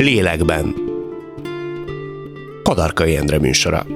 Lélekben. Kadarkai Endre műsora.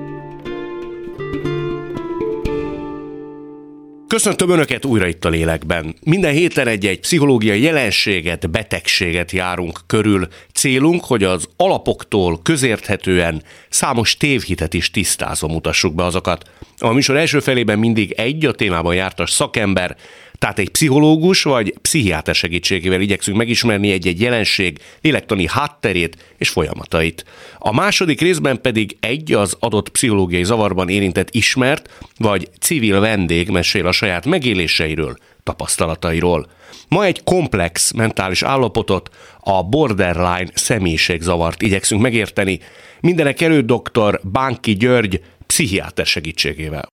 Köszöntöm Önöket újra itt a lélekben. Minden héten egy-egy pszichológiai jelenséget, betegséget járunk körül. Célunk, hogy az alapoktól közérthetően számos tévhitet is tisztázva mutassuk be azokat. A műsor első felében mindig egy a témában jártas szakember, tehát egy pszichológus vagy pszichiáter segítségével igyekszünk megismerni egy-egy jelenség lélektani hátterét és folyamatait. A második részben pedig egy az adott pszichológiai zavarban érintett ismert vagy civil vendég mesél a saját megéléseiről, tapasztalatairól. Ma egy komplex mentális állapotot, a borderline személyiségzavart igyekszünk megérteni. Mindenek előtt dr. Bánki György pszichiáter segítségével.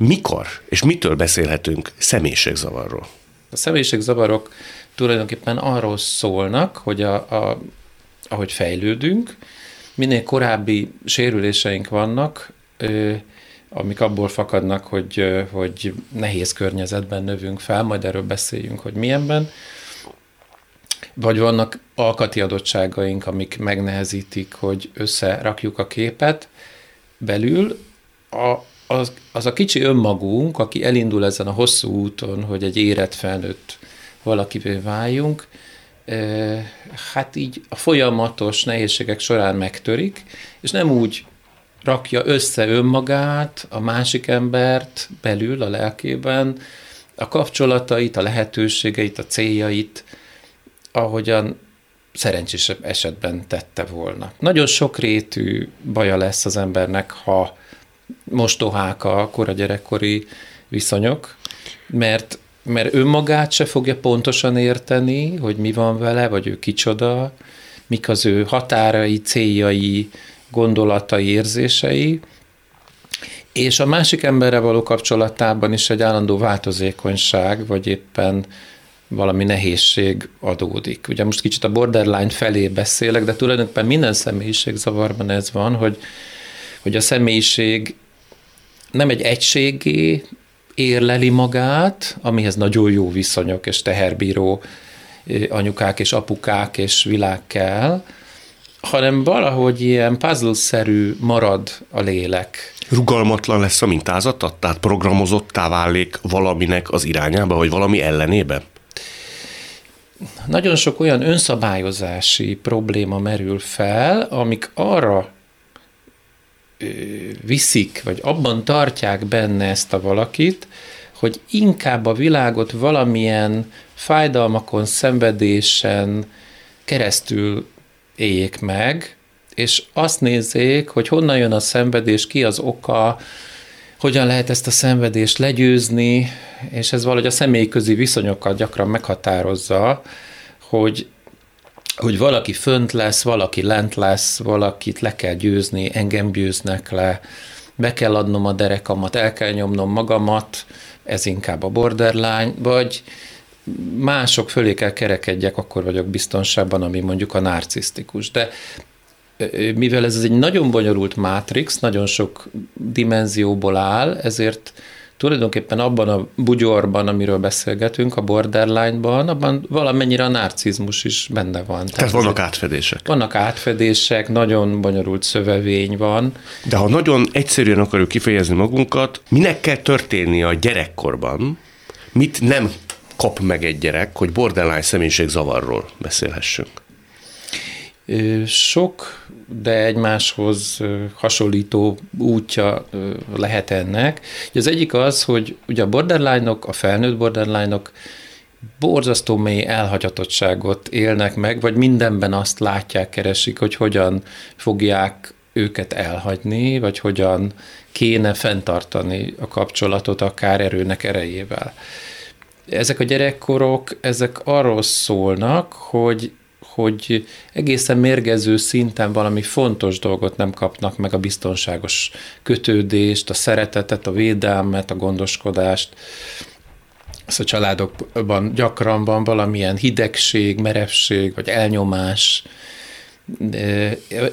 Mikor és mitől beszélhetünk személyiségzavarról? A személyiségzavarok tulajdonképpen arról szólnak, hogy a, a, ahogy fejlődünk, minél korábbi sérüléseink vannak, ö, amik abból fakadnak, hogy, hogy nehéz környezetben növünk fel, majd erről beszéljünk, hogy milyenben, vagy vannak alkati adottságaink, amik megnehezítik, hogy összerakjuk a képet belül, a, az, az a kicsi önmagunk, aki elindul ezen a hosszú úton, hogy egy érett felnőtt valakivé váljunk, hát így a folyamatos nehézségek során megtörik, és nem úgy rakja össze önmagát, a másik embert belül, a lelkében, a kapcsolatait, a lehetőségeit, a céljait, ahogyan szerencsésebb esetben tette volna. Nagyon sokrétű baja lesz az embernek, ha mostohák a kora gyerekkori viszonyok, mert, mert önmagát se fogja pontosan érteni, hogy mi van vele, vagy ő kicsoda, mik az ő határai, céljai, gondolatai, érzései, és a másik emberre való kapcsolatában is egy állandó változékonyság, vagy éppen valami nehézség adódik. Ugye most kicsit a borderline felé beszélek, de tulajdonképpen minden személyiségzavarban ez van, hogy, hogy a személyiség nem egy egységé érleli magát, amihez nagyon jó viszonyok és teherbíró anyukák és apukák és világ kell, hanem valahogy ilyen puzzle-szerű marad a lélek. Rugalmatlan lesz a mintázata? Tehát programozottá válik valaminek az irányába, vagy valami ellenébe? Nagyon sok olyan önszabályozási probléma merül fel, amik arra viszik, vagy abban tartják benne ezt a valakit, hogy inkább a világot valamilyen fájdalmakon, szenvedésen keresztül éljék meg, és azt nézzék, hogy honnan jön a szenvedés, ki az oka, hogyan lehet ezt a szenvedést legyőzni, és ez valahogy a személyközi viszonyokat gyakran meghatározza, hogy hogy valaki fönt lesz, valaki lent lesz, valakit le kell győzni, engem győznek le, be kell adnom a derekamat, el kell nyomnom magamat, ez inkább a borderline, vagy mások fölé kell kerekedjek, akkor vagyok biztonságban, ami mondjuk a narcisztikus. De mivel ez egy nagyon bonyolult mátrix, nagyon sok dimenzióból áll, ezért tulajdonképpen abban a bugyorban, amiről beszélgetünk, a borderline-ban, abban valamennyire a narcizmus is benne van. Tehát, Tehát vannak átfedések. Vannak átfedések, nagyon bonyolult szövevény van. De ha nagyon egyszerűen akarjuk kifejezni magunkat, minek kell történni a gyerekkorban, mit nem kap meg egy gyerek, hogy borderline személyiség zavarról beszélhessünk? Sok, de egymáshoz hasonlító útja lehet ennek. Az egyik az, hogy ugye a borderline-ok, a felnőtt borderline-ok borzasztó mély elhagyatottságot élnek meg, vagy mindenben azt látják, keresik, hogy hogyan fogják őket elhagyni, vagy hogyan kéne fenntartani a kapcsolatot akár erőnek erejével. Ezek a gyerekkorok, ezek arról szólnak, hogy hogy egészen mérgező szinten valami fontos dolgot nem kapnak meg a biztonságos kötődést, a szeretetet, a védelmet, a gondoskodást. Ez a családokban gyakran van valamilyen hidegség, merevség, vagy elnyomás,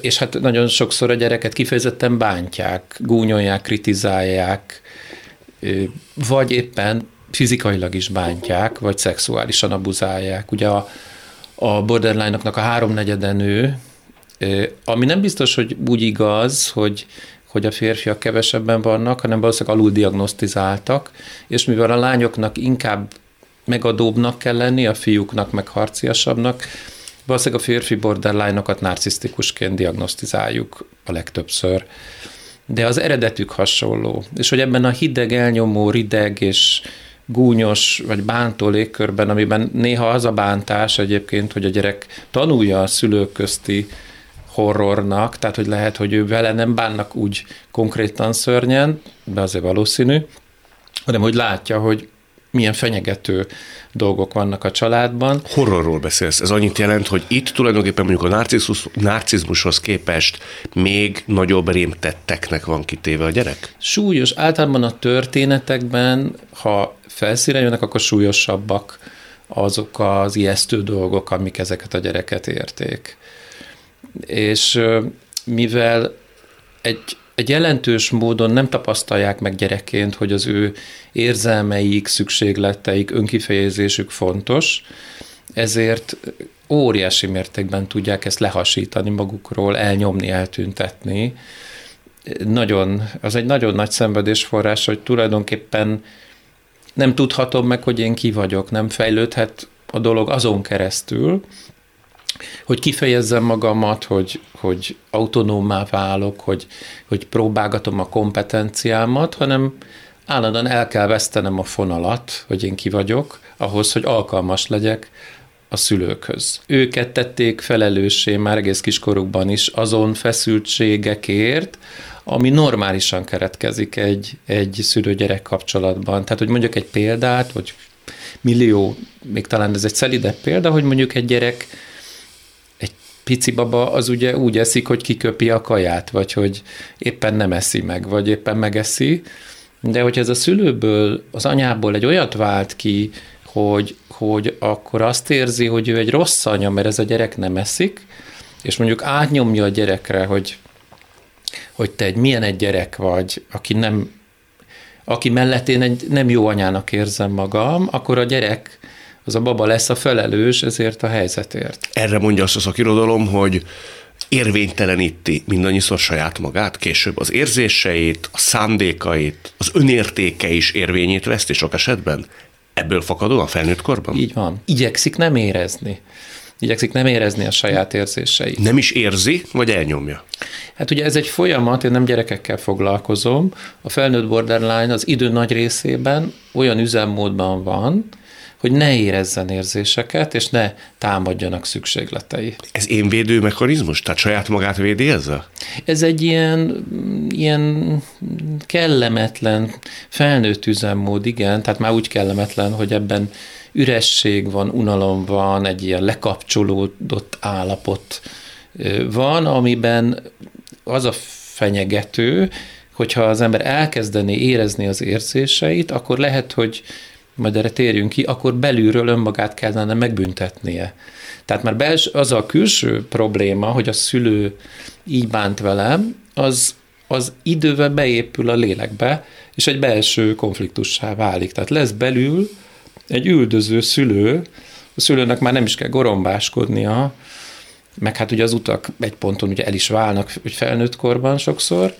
és hát nagyon sokszor a gyereket kifejezetten bántják, gúnyolják, kritizálják, vagy éppen fizikailag is bántják, vagy szexuálisan abuzálják. Ugye a, a borderline-oknak a háromnegyede nő, Ami nem biztos, hogy úgy igaz, hogy, hogy a férfiak kevesebben vannak, hanem valószínűleg alul diagnosztizáltak, és mivel a lányoknak inkább megadóbbnak kell lenni, a fiúknak meg harciasabbnak, valószínűleg a férfi borderline-okat narcisztikusként diagnosztizáljuk a legtöbbször. De az eredetük hasonló. És hogy ebben a hideg, elnyomó, rideg és gúnyos vagy bántó légkörben, amiben néha az a bántás egyébként, hogy a gyerek tanulja a szülők közti horrornak, tehát hogy lehet, hogy ő vele nem bánnak úgy konkrétan szörnyen, de azért valószínű, hanem hogy látja, hogy milyen fenyegető dolgok vannak a családban. Horrorról beszélsz. Ez annyit jelent, hogy itt tulajdonképpen mondjuk a narcizmus, narcizmushoz képest még nagyobb rémtetteknek van kitéve a gyerek? Súlyos. Általában a történetekben, ha felszíre jönnek, akkor súlyosabbak azok az ijesztő dolgok, amik ezeket a gyereket érték. És mivel egy egy jelentős módon nem tapasztalják meg gyerekként, hogy az ő érzelmeik, szükségleteik, önkifejezésük fontos, ezért óriási mértékben tudják ezt lehasítani magukról, elnyomni, eltüntetni. Nagyon, az egy nagyon nagy szenvedésforrás, hogy tulajdonképpen nem tudhatom meg, hogy én ki vagyok, nem fejlődhet a dolog azon keresztül, hogy kifejezzem magamat, hogy, hogy autonómá válok, hogy, hogy próbálgatom a kompetenciámat, hanem állandóan el kell vesztenem a fonalat, hogy én ki vagyok, ahhoz, hogy alkalmas legyek a szülőkhöz. Őket tették felelőssé már egész kiskorukban is azon feszültségekért, ami normálisan keretkezik egy, egy szülő-gyerek kapcsolatban. Tehát, hogy mondjuk egy példát, vagy millió, még talán ez egy szelidebb példa, hogy mondjuk egy gyerek pici baba az ugye úgy eszik, hogy kiköpi a kaját, vagy hogy éppen nem eszi meg, vagy éppen megeszi, de hogy ez a szülőből, az anyából egy olyat vált ki, hogy, hogy akkor azt érzi, hogy ő egy rossz anya, mert ez a gyerek nem eszik, és mondjuk átnyomja a gyerekre, hogy, hogy te egy milyen egy gyerek vagy, aki nem aki mellett én egy nem jó anyának érzem magam, akkor a gyerek az a baba lesz a felelős ezért a helyzetért. Erre mondja azt a szakirodalom, hogy érvényteleníti mindannyiszor saját magát, később az érzéseit, a szándékait, az önértéke is érvényét veszti sok esetben? Ebből fakadóan felnőtt korban? Így van. Igyekszik nem érezni. Igyekszik nem érezni a saját érzéseit. Nem is érzi, vagy elnyomja? Hát ugye ez egy folyamat, én nem gyerekekkel foglalkozom. A felnőtt borderline az idő nagy részében olyan üzemmódban van, hogy ne érezzen érzéseket, és ne támadjanak szükségletei. Ez én védő mechanizmus? Tehát saját magát védi ezzel? Ez egy ilyen, ilyen kellemetlen, felnőtt üzemmód, igen, tehát már úgy kellemetlen, hogy ebben üresség van, unalom van, egy ilyen lekapcsolódott állapot van, amiben az a fenyegető, hogyha az ember elkezdeni érezni az érzéseit, akkor lehet, hogy majd erre térjünk ki, akkor belülről önmagát kellene megbüntetnie. Tehát már bels, az a külső probléma, hogy a szülő így bánt velem, az, az idővel beépül a lélekbe, és egy belső konfliktussá válik. Tehát lesz belül egy üldöző szülő, a szülőnek már nem is kell gorombáskodnia, meg hát ugye az utak egy ponton ugye el is válnak, hogy felnőtt korban sokszor,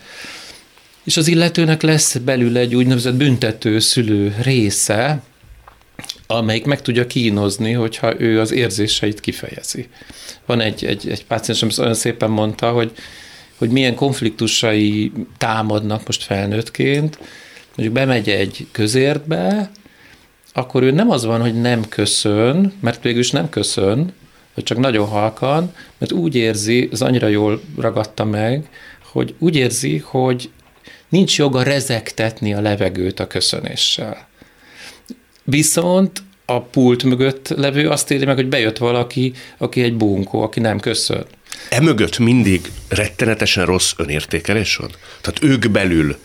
és az illetőnek lesz belül egy úgynevezett büntető szülő része, amelyik meg tudja kínozni, hogyha ő az érzéseit kifejezi. Van egy, egy, egy páciens, ami olyan szépen mondta, hogy, hogy milyen konfliktusai támadnak most felnőttként, mondjuk bemegy egy közértbe, akkor ő nem az van, hogy nem köszön, mert végül is nem köszön, vagy csak nagyon halkan, mert úgy érzi, az annyira jól ragadta meg, hogy úgy érzi, hogy nincs joga rezektetni a levegőt a köszönéssel. Viszont a pult mögött levő azt éri meg, hogy bejött valaki, aki egy bunkó, aki nem köszön. E mögött mindig rettenetesen rossz önértékelés van? Tehát ők belül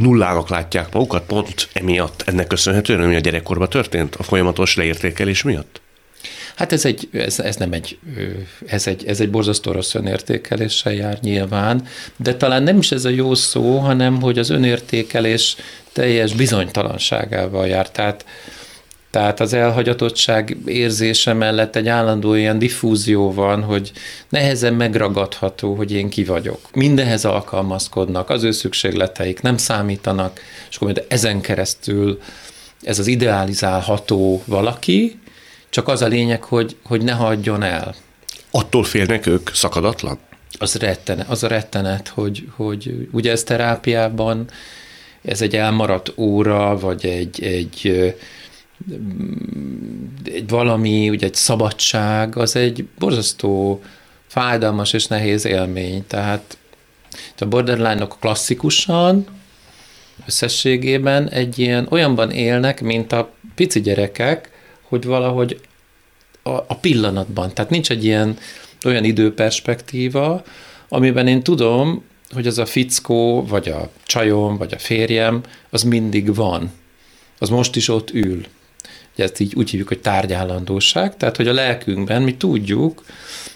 nullának látják magukat pont emiatt, ennek köszönhetően, ami a gyerekkorban történt, a folyamatos leértékelés miatt? Hát ez, egy, ez, ez nem egy, ez egy, ez egy borzasztó rossz önértékeléssel jár nyilván, de talán nem is ez a jó szó, hanem hogy az önértékelés teljes bizonytalanságával jár. Tehát Tehát az elhagyatottság érzése mellett egy állandó ilyen diffúzió van, hogy nehezen megragadható, hogy én ki vagyok. Mindenhez alkalmazkodnak, az ő szükségleteik nem számítanak, és akkor ezen keresztül ez az idealizálható valaki, csak az a lényeg, hogy, hogy ne hagyjon el. Attól félnek ők szakadatlan? Az, rettene, az a rettenet, hogy, hogy ugye ez terápiában ez egy elmaradt óra, vagy egy, egy egy valami, ugye egy szabadság, az egy borzasztó fájdalmas és nehéz élmény. Tehát a borderline-ok klasszikusan, összességében egy ilyen olyanban élnek, mint a pici gyerekek, hogy valahogy a, a pillanatban, tehát nincs egy ilyen olyan időperspektíva, amiben én tudom, hogy az a fickó, vagy a csajom, vagy a férjem, az mindig van. Az most is ott ül. Ezt így úgy hívjuk, hogy tárgyállandóság, tehát hogy a lelkünkben mi tudjuk,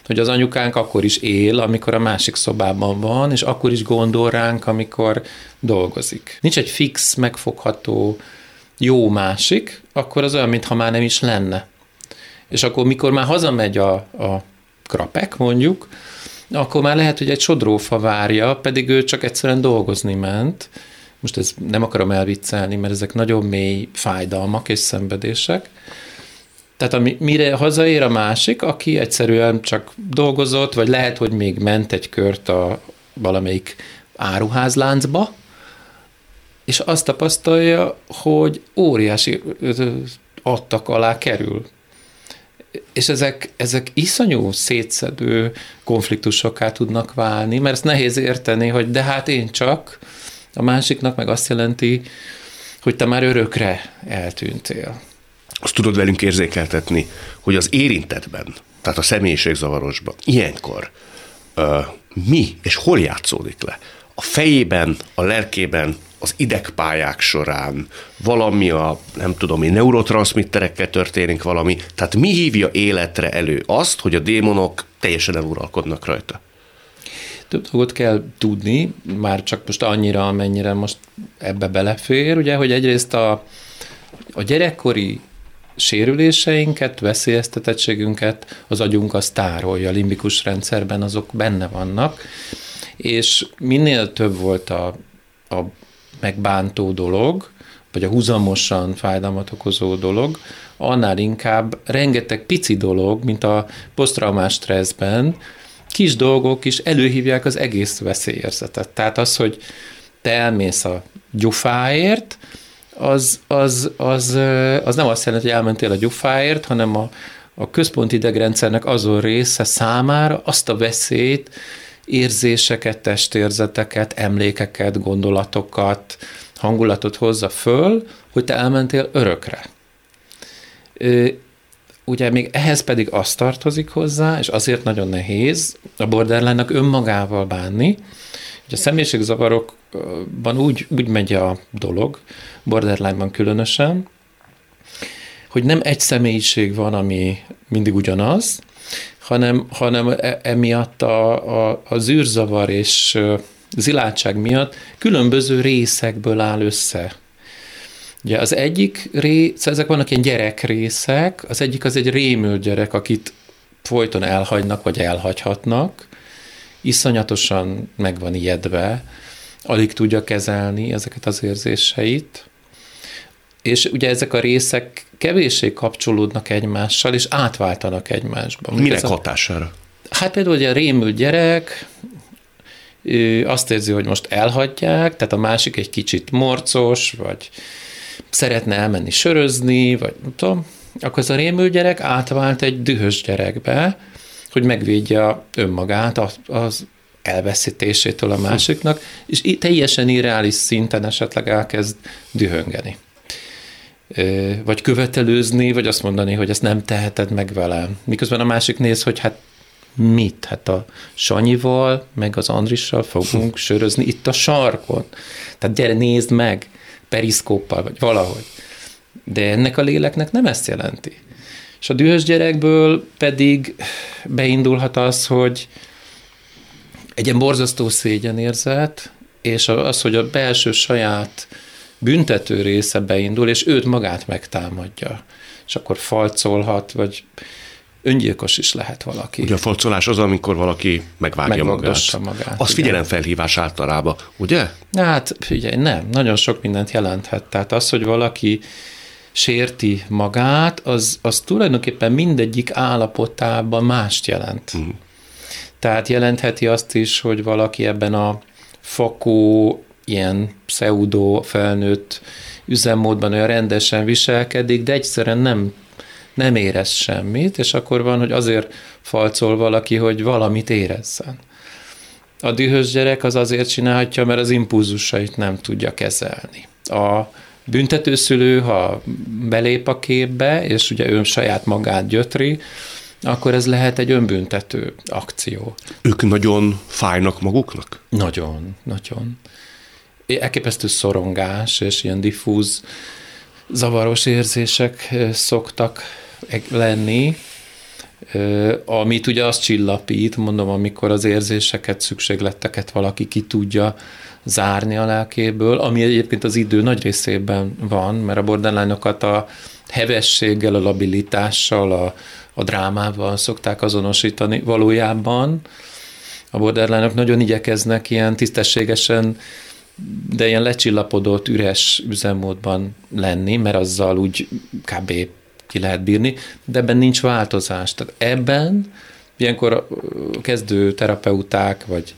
hogy az anyukánk akkor is él, amikor a másik szobában van, és akkor is gondol ránk, amikor dolgozik. Nincs egy fix, megfogható, jó másik, akkor az olyan, mintha már nem is lenne. És akkor, mikor már hazamegy a, a krapek, mondjuk, akkor már lehet, hogy egy sodrófa várja, pedig ő csak egyszerűen dolgozni ment, most ez nem akarom elviccelni, mert ezek nagyon mély fájdalmak és szenvedések. Tehát ami, mire hazaér a másik, aki egyszerűen csak dolgozott, vagy lehet, hogy még ment egy kört a valamelyik áruházláncba, és azt tapasztalja, hogy óriási adtak alá kerül. És ezek, ezek iszonyú szétszedő konfliktusokká tudnak válni, mert ezt nehéz érteni, hogy de hát én csak, a másiknak meg azt jelenti, hogy te már örökre eltűntél. Azt tudod velünk érzékeltetni, hogy az érintetben, tehát a személyiségzavarosban, ilyenkor uh, mi és hol játszódik le? A fejében, a lelkében, az idegpályák során, valami a, nem tudom én, neurotranszmitterekkel történik valami, tehát mi hívja életre elő azt, hogy a démonok teljesen eluralkodnak rajta? Több dolgot kell tudni, már csak most annyira, amennyire most ebbe belefér, ugye, hogy egyrészt a, a gyerekkori sérüléseinket, veszélyeztetettségünket az agyunk az tárolja, a limbikus rendszerben azok benne vannak, és minél több volt a, a megbántó dolog, vagy a húzamosan fájdalmat okozó dolog, annál inkább rengeteg pici dolog, mint a posztraumás stresszben, kis dolgok is előhívják az egész veszélyérzetet. Tehát az, hogy te elmész a gyufáért, az, az, az, az nem azt jelenti, hogy elmentél a gyufáért, hanem a, a központi idegrendszernek azon része számára azt a veszélyt, érzéseket, testérzeteket, emlékeket, gondolatokat, hangulatot hozza föl, hogy te elmentél örökre. Ugye még ehhez pedig az tartozik hozzá, és azért nagyon nehéz a borderline-nak önmagával bánni, hogy a személyiségzavarokban úgy, úgy megy a dolog, borderline-ban különösen, hogy nem egy személyiség van, ami mindig ugyanaz, hanem, hanem e, emiatt a, a, a zűrzavar és zilátság miatt különböző részekből áll össze Ugye az egyik rész, ezek vannak ilyen gyerek részek, az egyik az egy rémült gyerek, akit folyton elhagynak, vagy elhagyhatnak, iszonyatosan meg van ijedve, alig tudja kezelni ezeket az érzéseit, és ugye ezek a részek kevéssé kapcsolódnak egymással, és átváltanak egymásba. Minek a, hatására? Hát például ugye a rémült gyerek ő azt érzi, hogy most elhagyják, tehát a másik egy kicsit morcos, vagy szeretne elmenni sörözni, vagy nem tudom, akkor ez a rémült gyerek átvált egy dühös gyerekbe, hogy megvédje önmagát az elveszítésétől a másiknak, és teljesen irreális szinten esetleg elkezd dühöngeni. Vagy követelőzni, vagy azt mondani, hogy ezt nem teheted meg velem. Miközben a másik néz, hogy hát mit? Hát a Sanyival, meg az Andrissal fogunk sörözni itt a sarkon. Tehát gyere, nézd meg periszkóppal, vagy valahogy. De ennek a léleknek nem ezt jelenti. És a dühös gyerekből pedig beindulhat az, hogy egy ilyen borzasztó szégyenérzet, és az, hogy a belső saját büntető része beindul, és őt magát megtámadja. És akkor falcolhat, vagy öngyilkos is lehet valaki. Ugye a falcolás az, amikor valaki megvágja magát. magát. Az figyelemfelhívás általában, ugye? Hát figyelj, nem. Nagyon sok mindent jelenthet. Tehát az, hogy valaki sérti magát, az, az tulajdonképpen mindegyik állapotában mást jelent. Mm. Tehát jelentheti azt is, hogy valaki ebben a fakó, ilyen pseudo felnőtt üzemmódban olyan rendesen viselkedik, de egyszerűen nem, nem érez semmit, és akkor van, hogy azért falcol valaki, hogy valamit érezzen. A dühös gyerek az azért csinálhatja, mert az impulzusait nem tudja kezelni. A büntetőszülő, ha belép a képbe, és ugye ő saját magát gyötri, akkor ez lehet egy önbüntető akció. Ők nagyon fájnak maguknak? Nagyon, nagyon. Elképesztő szorongás és ilyen diffúz, zavaros érzések szoktak lenni, amit ugye azt csillapít, mondom, amikor az érzéseket, szükségleteket valaki ki tudja zárni a lelkéből, ami egyébként az idő nagy részében van, mert a borderline a hevességgel, a labilitással, a, a drámával szokták azonosítani. Valójában a borderline nagyon igyekeznek ilyen tisztességesen, de ilyen lecsillapodott, üres üzemmódban lenni, mert azzal úgy kb. Ki lehet bírni, de ebben nincs változás. Tehát ebben ilyenkor kezdő terapeuták, vagy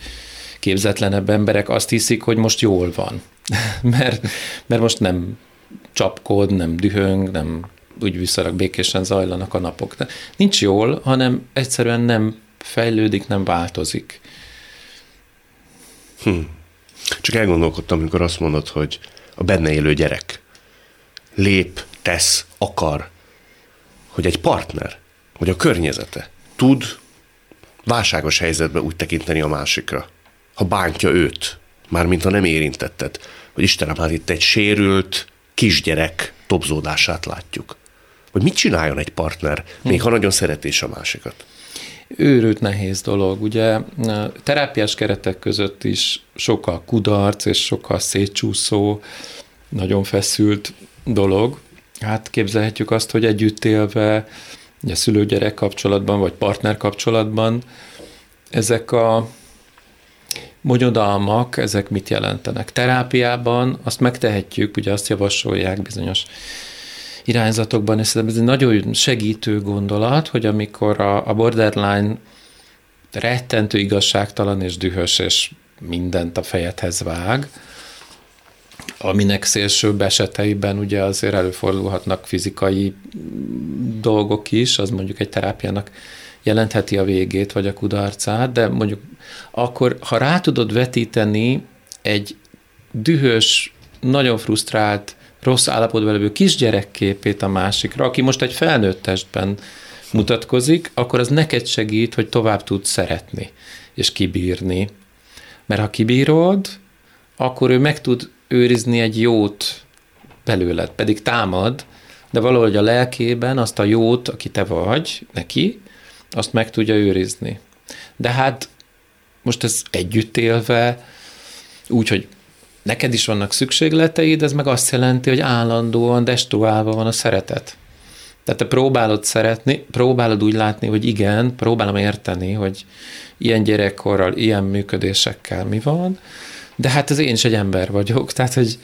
képzetlenebb emberek azt hiszik, hogy most jól van. mert, mert most nem csapkod, nem dühöng, nem úgy viszonylag békésen zajlanak a napok. De nincs jól, hanem egyszerűen nem fejlődik, nem változik. Hm. Csak elgondolkodtam, amikor azt mondod, hogy a benne élő gyerek lép, tesz, akar, hogy egy partner, hogy a környezete tud válságos helyzetben úgy tekinteni a másikra, ha bántja őt, mármint ha nem érintetted, hogy Istenem, hát itt egy sérült kisgyerek topzódását látjuk hogy mit csináljon egy partner, még ha nagyon szeretés a másikat. Őrült nehéz dolog. Ugye terápiás keretek között is sokkal kudarc és sokkal szétcsúszó, nagyon feszült dolog. Hát képzelhetjük azt, hogy együtt élve, ugye szülő-gyerek kapcsolatban, vagy partner kapcsolatban, ezek a bonyodalmak, ezek mit jelentenek? Terápiában azt megtehetjük, ugye azt javasolják bizonyos irányzatokban, és ez egy nagyon segítő gondolat, hogy amikor a, a borderline rettentő igazságtalan és dühös, és mindent a fejedhez vág, aminek szélsőbb eseteiben ugye azért előfordulhatnak fizikai dolgok is, az mondjuk egy terápiának jelentheti a végét, vagy a kudarcát, de mondjuk akkor, ha rá tudod vetíteni egy dühös, nagyon frusztrált, rossz állapotban levő kisgyerekképét a másikra, aki most egy felnőtt testben mutatkozik, akkor az neked segít, hogy tovább tudsz szeretni és kibírni. Mert ha kibírod, akkor ő meg tud őrizni egy jót belőled, pedig támad, de valahogy a lelkében azt a jót, aki te vagy, neki, azt meg tudja őrizni. De hát most ez együtt élve, úgy, hogy neked is vannak szükségleteid, ez meg azt jelenti, hogy állandóan destruálva van a szeretet. Tehát te próbálod szeretni, próbálod úgy látni, hogy igen, próbálom érteni, hogy ilyen gyerekkorral, ilyen működésekkel mi van, de hát az én is egy ember vagyok, tehát hogy,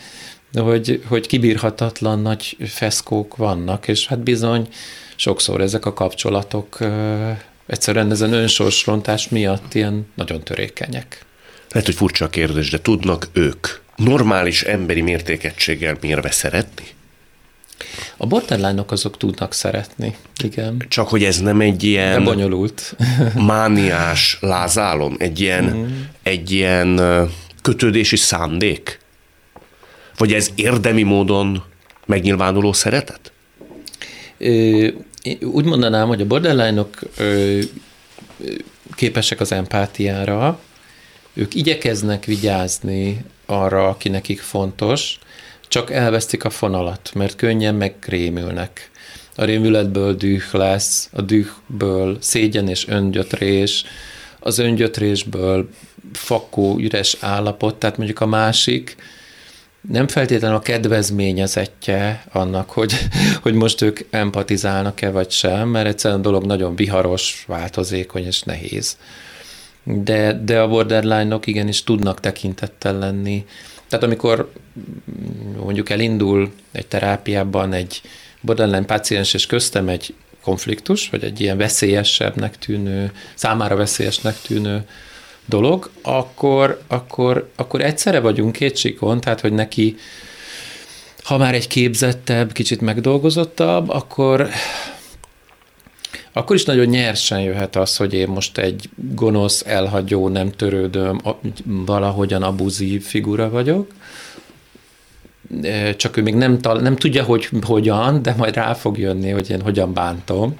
hogy, hogy kibírhatatlan nagy feszkók vannak, és hát bizony sokszor ezek a kapcsolatok egyszerűen ezen önsorsrontás miatt ilyen nagyon törékenyek. Lehet, hogy furcsa a kérdés, de tudnak ők normális emberi mértékegységgel mérve szeretni? A borderline azok tudnak szeretni, igen. Csak hogy ez nem egy ilyen... De bonyolult. mániás lázálom, egy ilyen, mm. egy ilyen kötődési szándék? Vagy ez érdemi módon megnyilvánuló szeretet? Ö, úgy mondanám, hogy a borderline-ok képesek az empátiára, ők igyekeznek vigyázni arra, aki nekik fontos, csak elvesztik a fonalat, mert könnyen megrémülnek. A rémületből düh lesz, a dühből szégyen és öngyötrés, az öngyötrésből fakó, üres állapot, tehát mondjuk a másik nem feltétlenül a kedvezményezettje annak, hogy, hogy most ők empatizálnak-e vagy sem, mert egyszerűen a dolog nagyon viharos, változékony és nehéz. De, de a borderline-ok igenis tudnak tekintettel lenni. Tehát amikor mondjuk elindul egy terápiában egy borderline páciens és köztem egy konfliktus, vagy egy ilyen veszélyesebbnek tűnő, számára veszélyesnek tűnő dolog, akkor, akkor, akkor egyszerre vagyunk két sikon, tehát hogy neki, ha már egy képzettebb, kicsit megdolgozottabb, akkor akkor is nagyon nyersen jöhet az, hogy én most egy gonosz, elhagyó, nem törődöm, valahogyan abuzív figura vagyok, csak ő még nem, tal- nem tudja, hogy hogyan, de majd rá fog jönni, hogy én hogyan bántom.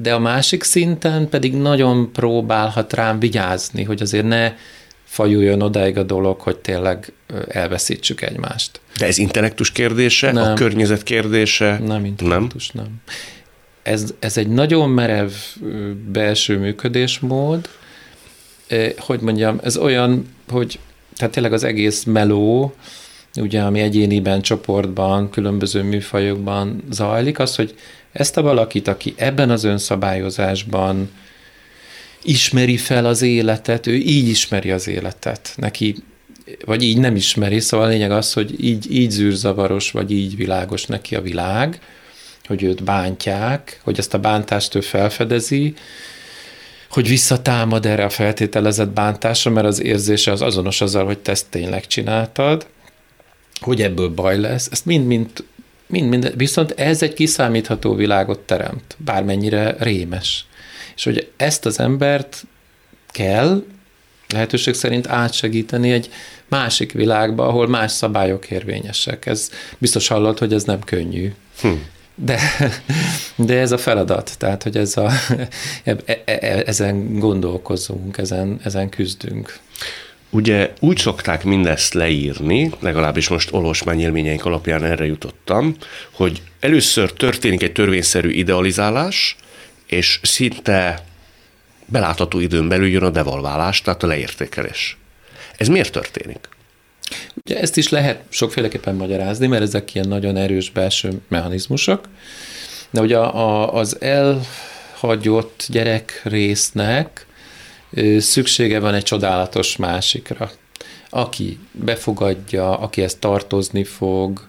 De a másik szinten pedig nagyon próbálhat rám vigyázni, hogy azért ne fajuljon odáig a dolog, hogy tényleg elveszítsük egymást. De ez intellektus kérdése, nem. a környezet kérdése? Nem intellektus, nem. nem. Ez, ez egy nagyon merev belső működésmód, hogy mondjam, ez olyan, hogy tehát tényleg az egész meló, ugye, ami egyéniben, csoportban, különböző műfajokban zajlik, az, hogy ezt a valakit, aki ebben az önszabályozásban ismeri fel az életet, ő így ismeri az életet. Neki, vagy így nem ismeri, szóval a lényeg az, hogy így, így zűrzavaros, vagy így világos neki a világ, hogy őt bántják, hogy ezt a bántást ő felfedezi, hogy visszatámad erre a feltételezett bántásra, mert az érzése az azonos azzal, hogy te ezt tényleg csináltad, hogy ebből baj lesz, ezt mind-mind Mind, mind, viszont ez egy kiszámítható világot teremt, bármennyire rémes. És hogy ezt az embert kell lehetőség szerint átsegíteni egy másik világba, ahol más szabályok érvényesek. Ez biztos hallott, hogy ez nem könnyű. Hm. De, de ez a feladat, tehát hogy ez a, e, e, e, ezen gondolkozunk, ezen, ezen küzdünk. Ugye úgy szokták mindezt leírni, legalábbis most olvasmány élményeink alapján erre jutottam, hogy először történik egy törvényszerű idealizálás, és szinte belátható időn belül jön a devalválás, tehát a leértékelés. Ez miért történik? Ugye ezt is lehet sokféleképpen magyarázni, mert ezek ilyen nagyon erős belső mechanizmusok, de ugye a, a, az elhagyott gyerek résznek szüksége van egy csodálatos másikra, aki befogadja, aki ezt tartozni fog.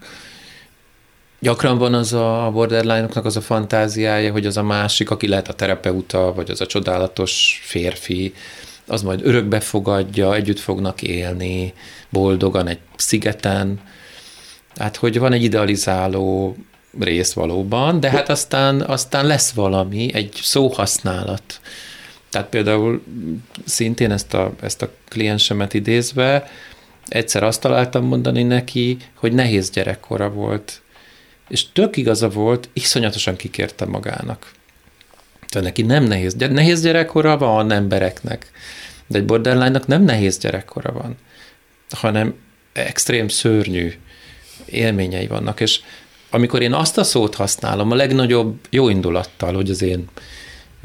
Gyakran van az a borderline-oknak az a fantáziája, hogy az a másik, aki lehet a terapeuta, vagy az a csodálatos férfi, az majd örökbe fogadja, együtt fognak élni, boldogan egy szigeten. Hát, hogy van egy idealizáló rész valóban, de hát aztán, aztán lesz valami, egy szóhasználat, tehát például szintén ezt a, ezt a kliensemet idézve, egyszer azt találtam mondani neki, hogy nehéz gyerekkora volt. És tök igaza volt, iszonyatosan kikérte magának. Tehát neki nem nehéz. Nehéz gyerekkora van embereknek, de egy borderline-nak nem nehéz gyerekkora van, hanem extrém szörnyű élményei vannak, és amikor én azt a szót használom a legnagyobb jó indulattal, hogy az én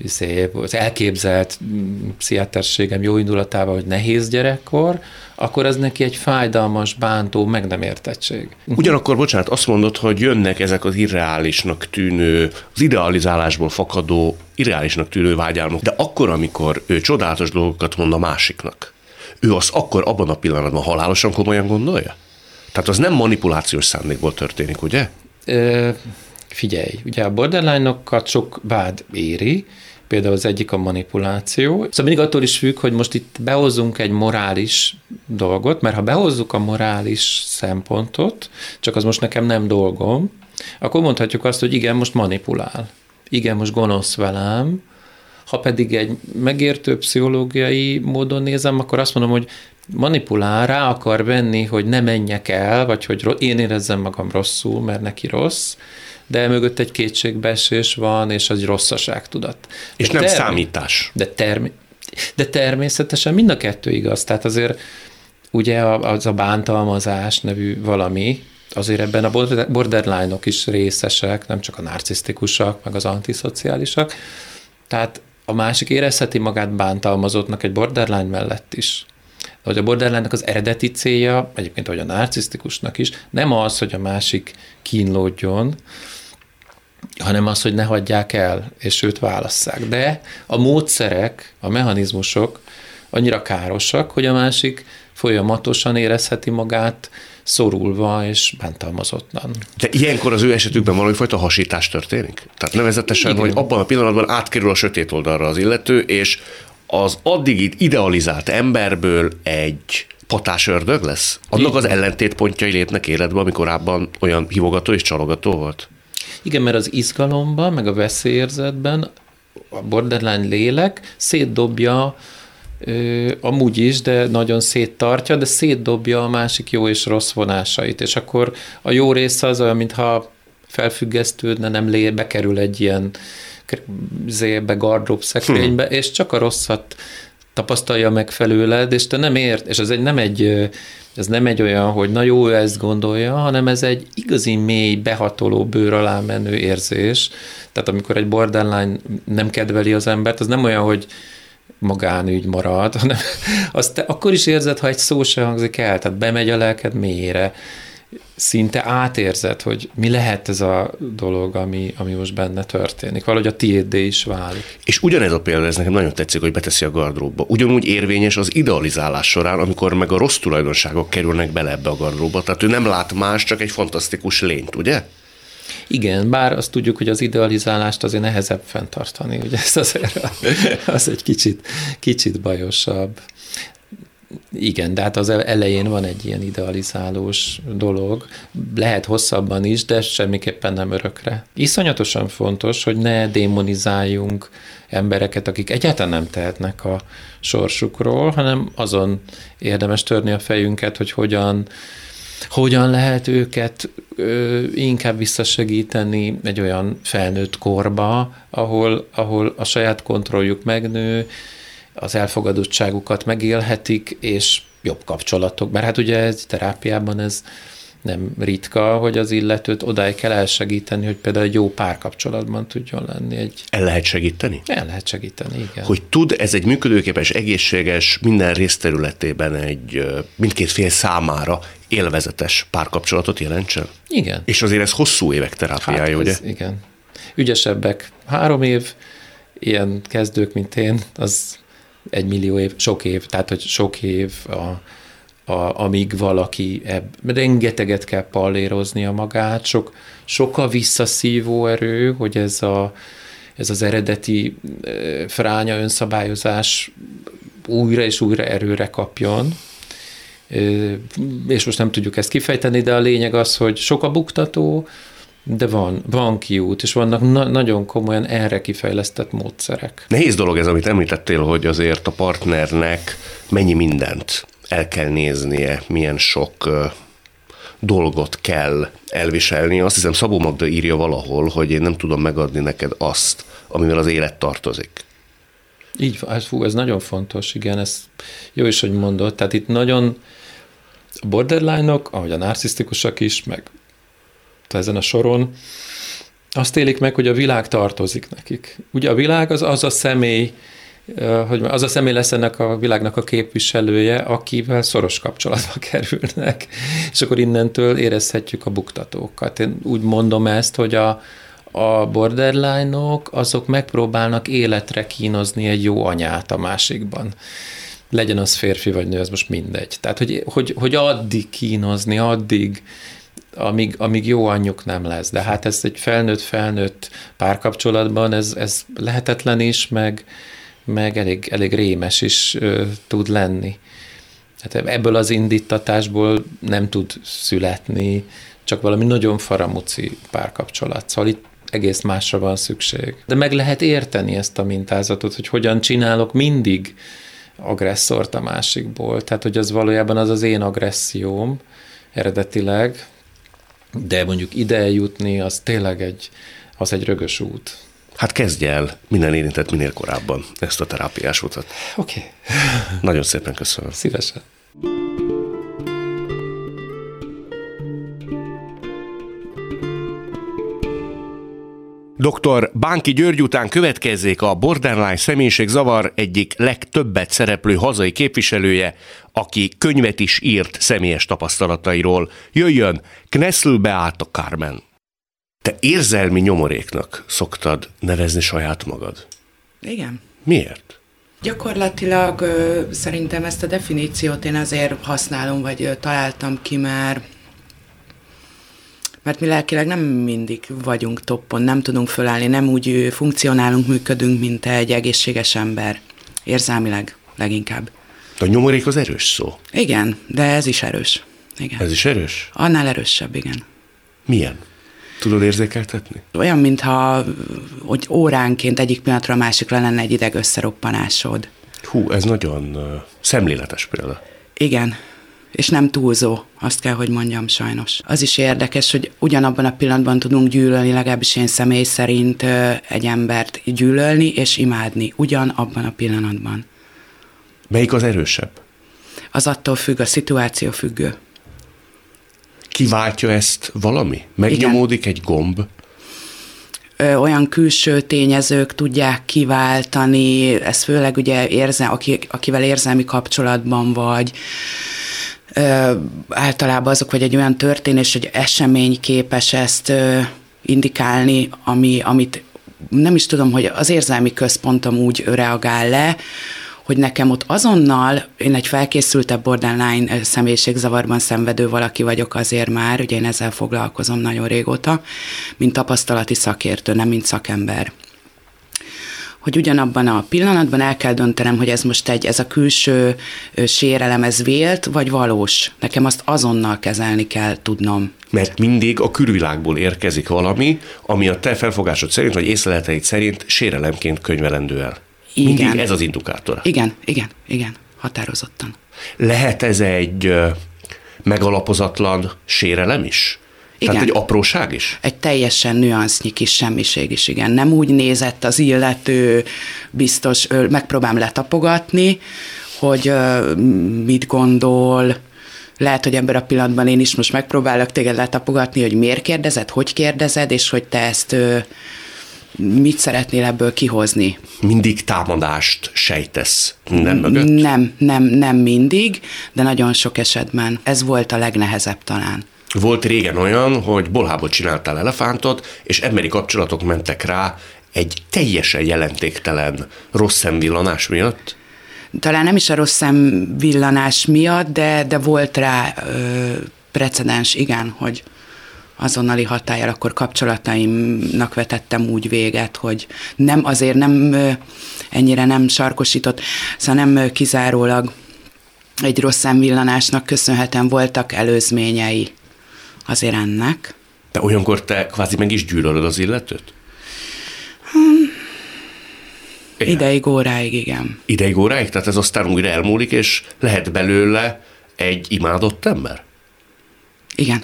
Izé, az elképzelt mm, pszichiáterségem jó indulatával, hogy nehéz gyerekkor, akkor ez neki egy fájdalmas, bántó, meg nem értettség. Ugyanakkor, bocsánat, azt mondod, hogy jönnek ezek az irreálisnak tűnő, az idealizálásból fakadó, irreálisnak tűnő vágyálmok, de akkor, amikor ő csodálatos dolgokat mond a másiknak, ő azt akkor abban a pillanatban halálosan komolyan gondolja? Tehát az nem manipulációs szándékból történik, ugye? Ö, figyelj, ugye a borderline-okat sok vád éri, Például az egyik a manipuláció. Szóval mindig attól is függ, hogy most itt behozunk egy morális dolgot, mert ha behozzuk a morális szempontot, csak az most nekem nem dolgom, akkor mondhatjuk azt, hogy igen, most manipulál. Igen, most gonosz velem. Ha pedig egy megértő pszichológiai módon nézem, akkor azt mondom, hogy manipulál, rá akar venni, hogy ne menjek el, vagy hogy én érezzem magam rosszul, mert neki rossz, de mögött egy kétségbeesés van, és az rosszaság tudat. És de nem számítás. De, term- de természetesen mind a kettő igaz. Tehát azért ugye az a bántalmazás nevű valami, azért ebben a borderline-ok is részesek, nem csak a narcisztikusak, meg az antiszociálisak. Tehát a másik érezheti magát bántalmazottnak egy borderline mellett is. hogy a borderline az eredeti célja, egyébként hogy a narcisztikusnak is, nem az, hogy a másik kínlódjon, hanem az, hogy ne hagyják el, és őt válasszák. De a módszerek, a mechanizmusok annyira károsak, hogy a másik folyamatosan érezheti magát szorulva és bántalmazottlan. De ilyenkor az ő esetükben valami fajta hasítás történik? Tehát nevezetesen, Igen. hogy abban a pillanatban átkerül a sötét oldalra az illető, és az addig idealizált emberből egy patás ördög lesz? Annak az ellentétpontjai lépnek életbe, amikor korábban olyan hívogató és csalogató volt? Igen, mert az izgalomban, meg a veszélyérzetben a borderline lélek szétdobja ö, amúgy is, de nagyon széttartja, de szétdobja a másik jó és rossz vonásait, és akkor a jó része az olyan, mintha felfüggesztődne, nem lé, bekerül egy ilyen zébe, gardrób szekrénybe, hm. és csak a rosszat tapasztalja meg felőled, és te nem ért, és ez egy, nem egy ez nem egy olyan, hogy na jó, ő ezt gondolja, hanem ez egy igazi mély, behatoló, bőr alá menő érzés. Tehát amikor egy borderline nem kedveli az embert, az nem olyan, hogy magánügy marad, hanem azt te akkor is érzed, ha egy szó se hangzik el, tehát bemegy a lelked mélyére, szinte átérzed, hogy mi lehet ez a dolog, ami, ami most benne történik. Valahogy a tiéddé is válik. És ugyanez a példa, ez nekem nagyon tetszik, hogy beteszi a gardróbba. Ugyanúgy érvényes az idealizálás során, amikor meg a rossz tulajdonságok kerülnek bele ebbe a gardróbba. Tehát ő nem lát más, csak egy fantasztikus lényt, ugye? Igen, bár azt tudjuk, hogy az idealizálást azért nehezebb fenntartani, ugye ez azért az egy kicsit, kicsit bajosabb. Igen, de hát az elején van egy ilyen idealizálós dolog, lehet hosszabban is, de semmiképpen nem örökre. Iszonyatosan fontos, hogy ne démonizáljunk embereket, akik egyáltalán nem tehetnek a sorsukról, hanem azon érdemes törni a fejünket, hogy hogyan hogyan lehet őket ö, inkább visszasegíteni egy olyan felnőtt korba, ahol, ahol a saját kontrolljuk megnő, az elfogadottságukat megélhetik, és jobb kapcsolatok. Mert hát ugye ez terápiában ez nem ritka, hogy az illetőt odáig kell elsegíteni, hogy például egy jó párkapcsolatban tudjon lenni. Egy... El lehet segíteni? El lehet segíteni, igen. Hogy tud ez egy működőképes, egészséges, minden részterületében egy mindkét fél számára élvezetes párkapcsolatot jelentsen? Igen. És azért ez hosszú évek terápiája, hát ugye? Igen. Ügyesebbek három év, ilyen kezdők, mint én, az egy millió év, sok év, tehát hogy sok év, a, a, amíg valaki ebb, rengeteget kell a magát, sok, sok a visszaszívó erő, hogy ez, a, ez az eredeti fránya önszabályozás újra és újra erőre kapjon, és most nem tudjuk ezt kifejteni, de a lényeg az, hogy sok a buktató, de van, van kiút, és vannak na- nagyon komolyan erre kifejlesztett módszerek. Nehéz dolog ez, amit említettél, hogy azért a partnernek mennyi mindent el kell néznie, milyen sok dolgot kell elviselni. Azt hiszem Szabó Magda írja valahol, hogy én nem tudom megadni neked azt, amivel az élet tartozik. Így van, ez, fú, ez nagyon fontos, igen, ez jó is, hogy mondod. Tehát itt nagyon a borderline-ok, ahogy a narcisztikusak is, meg ezen a soron, azt élik meg, hogy a világ tartozik nekik. Ugye a világ az az a személy, hogy az a személy lesz ennek a világnak a képviselője, akivel szoros kapcsolatba kerülnek, és akkor innentől érezhetjük a buktatókat. Én úgy mondom ezt, hogy a, a borderline-ok azok megpróbálnak életre kínozni egy jó anyát a másikban. Legyen az férfi vagy nő, ez most mindegy. Tehát, hogy, hogy, hogy addig kínozni, addig amíg, amíg jó anyjuk nem lesz. De hát ez egy felnőtt-felnőtt párkapcsolatban, ez, ez lehetetlen is, meg, meg elég, elég rémes is ö, tud lenni. Hát ebből az indítatásból nem tud születni csak valami nagyon faramuci párkapcsolat. Szóval itt egész másra van szükség. De meg lehet érteni ezt a mintázatot, hogy hogyan csinálok mindig agresszort a másikból. Tehát, hogy az valójában az az én agresszióm eredetileg, de mondjuk ide eljutni, az tényleg egy, az egy rögös út. Hát kezdj el minden érintett minél korábban ezt a terápiás utat. Oké. Okay. Nagyon szépen köszönöm. Szívesen. Dr. Bánki György után következzék a borderline személyiségzavar egyik legtöbbet szereplő hazai képviselője, aki könyvet is írt személyes tapasztalatairól. Jöjjön, Knessel Beáta Carmen. Te érzelmi nyomoréknak szoktad nevezni saját magad. Igen. Miért? Gyakorlatilag szerintem ezt a definíciót én azért használom, vagy találtam ki, mert mert mi lelkileg nem mindig vagyunk toppon, nem tudunk fölállni, nem úgy funkcionálunk, működünk, mint egy egészséges ember. Érzelmileg leginkább. A nyomorék az erős szó. Igen, de ez is erős. Igen. Ez is erős? Annál erősebb, igen. Milyen? Tudod érzékeltetni? Olyan, mintha hogy óránként egyik pillanatra a másikra lenne egy ideg összeroppanásod. Hú, ez nagyon uh, szemléletes példa. Igen, és nem túlzó, azt kell, hogy mondjam sajnos. Az is érdekes, hogy ugyanabban a pillanatban tudunk gyűlölni, legalábbis én személy szerint egy embert gyűlölni és imádni, ugyanabban a pillanatban. Melyik az erősebb? Az attól függ, a szituáció függő. Kiváltja ezt valami? Megnyomódik egy gomb? Olyan külső tényezők tudják kiváltani, ez főleg ugye érzel, aki, akivel érzelmi kapcsolatban vagy, ö, általában azok, vagy egy olyan történés, hogy esemény képes ezt ö, indikálni, ami, amit nem is tudom, hogy az érzelmi központom úgy reagál le, hogy nekem ott azonnal, én egy felkészültebb borderline személyiségzavarban szenvedő valaki vagyok azért már, ugye én ezzel foglalkozom nagyon régóta, mint tapasztalati szakértő, nem mint szakember hogy ugyanabban a pillanatban el kell döntenem, hogy ez most egy, ez a külső sérelem, ez vélt, vagy valós. Nekem azt azonnal kezelni kell tudnom. Mert mindig a külvilágból érkezik valami, ami a te felfogásod szerint, vagy észleleteid szerint sérelemként könyvelendő el. Igen. Mindig ez az indikátor. Igen, igen, igen, határozottan. Lehet ez egy megalapozatlan sérelem is? Igen. Tehát egy apróság is? Egy teljesen nüansznyi kis semmiség is, igen. Nem úgy nézett az illető, biztos, megpróbálom letapogatni, hogy mit gondol, lehet, hogy ebben a pillanatban én is most megpróbálok téged letapogatni, hogy miért kérdezed, hogy kérdezed, és hogy te ezt mit szeretnél ebből kihozni. Mindig támadást sejtesz minden mögött? Nem, nem, nem mindig, de nagyon sok esetben ez volt a legnehezebb talán. Volt régen olyan, hogy bolhából csináltál elefántot, és emberi kapcsolatok mentek rá egy teljesen jelentéktelen rossz szemvillanás miatt? talán nem is a rossz szemvillanás miatt, de, de volt rá ö, precedens, igen, hogy azonnali hatállyal akkor kapcsolataimnak vetettem úgy véget, hogy nem azért nem ennyire nem sarkosított, szóval nem kizárólag egy rossz szemvillanásnak köszönhetően voltak előzményei azért ennek. De olyankor te kvázi meg is gyűlölöd az illetőt? Igen. Ideig, óráig, igen. Ideig óráig? Tehát ez aztán újra elmúlik, és lehet belőle egy imádott ember? Igen.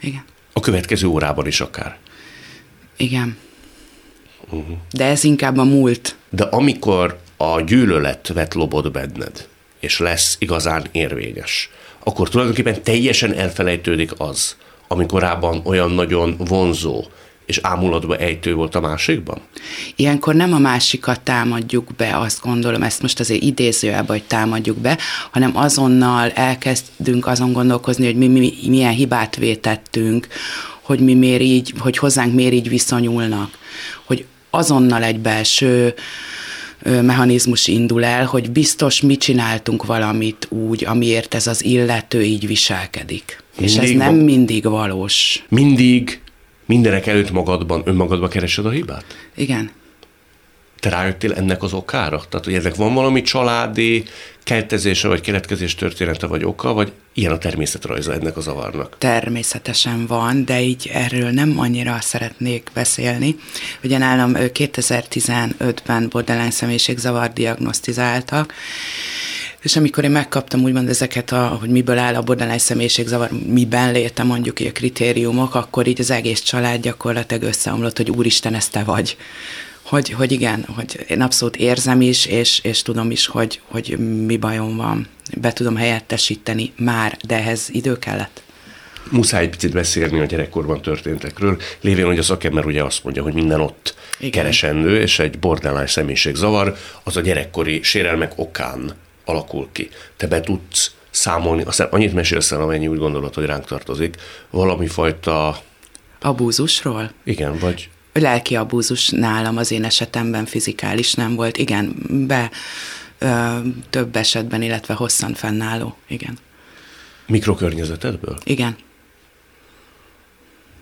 Igen. A következő órában is akár. Igen. Uh-huh. De ez inkább a múlt. De amikor a gyűlölet vet lobot benned, és lesz igazán érvényes, akkor tulajdonképpen teljesen elfelejtődik az, ami korábban olyan nagyon vonzó és ámulatba ejtő volt a másikban? Ilyenkor nem a másikat támadjuk be, azt gondolom, ezt most azért idézőjelben, hogy támadjuk be, hanem azonnal elkezdünk azon gondolkozni, hogy mi, mi milyen hibát vétettünk, hogy mi miért így, hogy hozzánk miért így viszonyulnak, hogy azonnal egy belső mechanizmus indul el, hogy biztos mi csináltunk valamit úgy, amiért ez az illető így viselkedik. És ez Mindig nem mindig valós. Mindig mindenek előtt magadban, önmagadba keresed a hibát? Igen. Te rájöttél ennek az okára? Tehát, hogy ennek van valami családi keltezése, vagy keletkezés története, vagy oka, vagy ilyen a természetrajza ennek a zavarnak? Természetesen van, de így erről nem annyira szeretnék beszélni. Ugye nálam ö, 2015-ben borderline személyiségzavar diagnosztizáltak, és amikor én megkaptam úgymond ezeket, a, hogy miből áll a borderline személyiségzavar, miben léte mondjuk a kritériumok, akkor így az egész család gyakorlatilag összeomlott, hogy úristen, ez te vagy. Hogy, hogy igen, hogy én abszolút érzem is, és, és tudom is, hogy, hogy mi bajom van. Be tudom helyettesíteni már, de ehhez idő kellett. muszáj egy picit beszélni a gyerekkorban történtekről, lévén, hogy a szakember ugye azt mondja, hogy minden ott Igen. keresendő, és egy borderline személyiségzavar az a gyerekkori sérelmek okán alakul ki. Te be tudsz számolni, aztán annyit mesélsz el, amennyi úgy gondolod, hogy ránk tartozik, valami fajta... Abúzusról? Igen, vagy... Lelki abúzus nálam az én esetemben fizikális nem volt. Igen, be ö, több esetben, illetve hosszan fennálló. Igen. Mikrokörnyezetedből? Igen.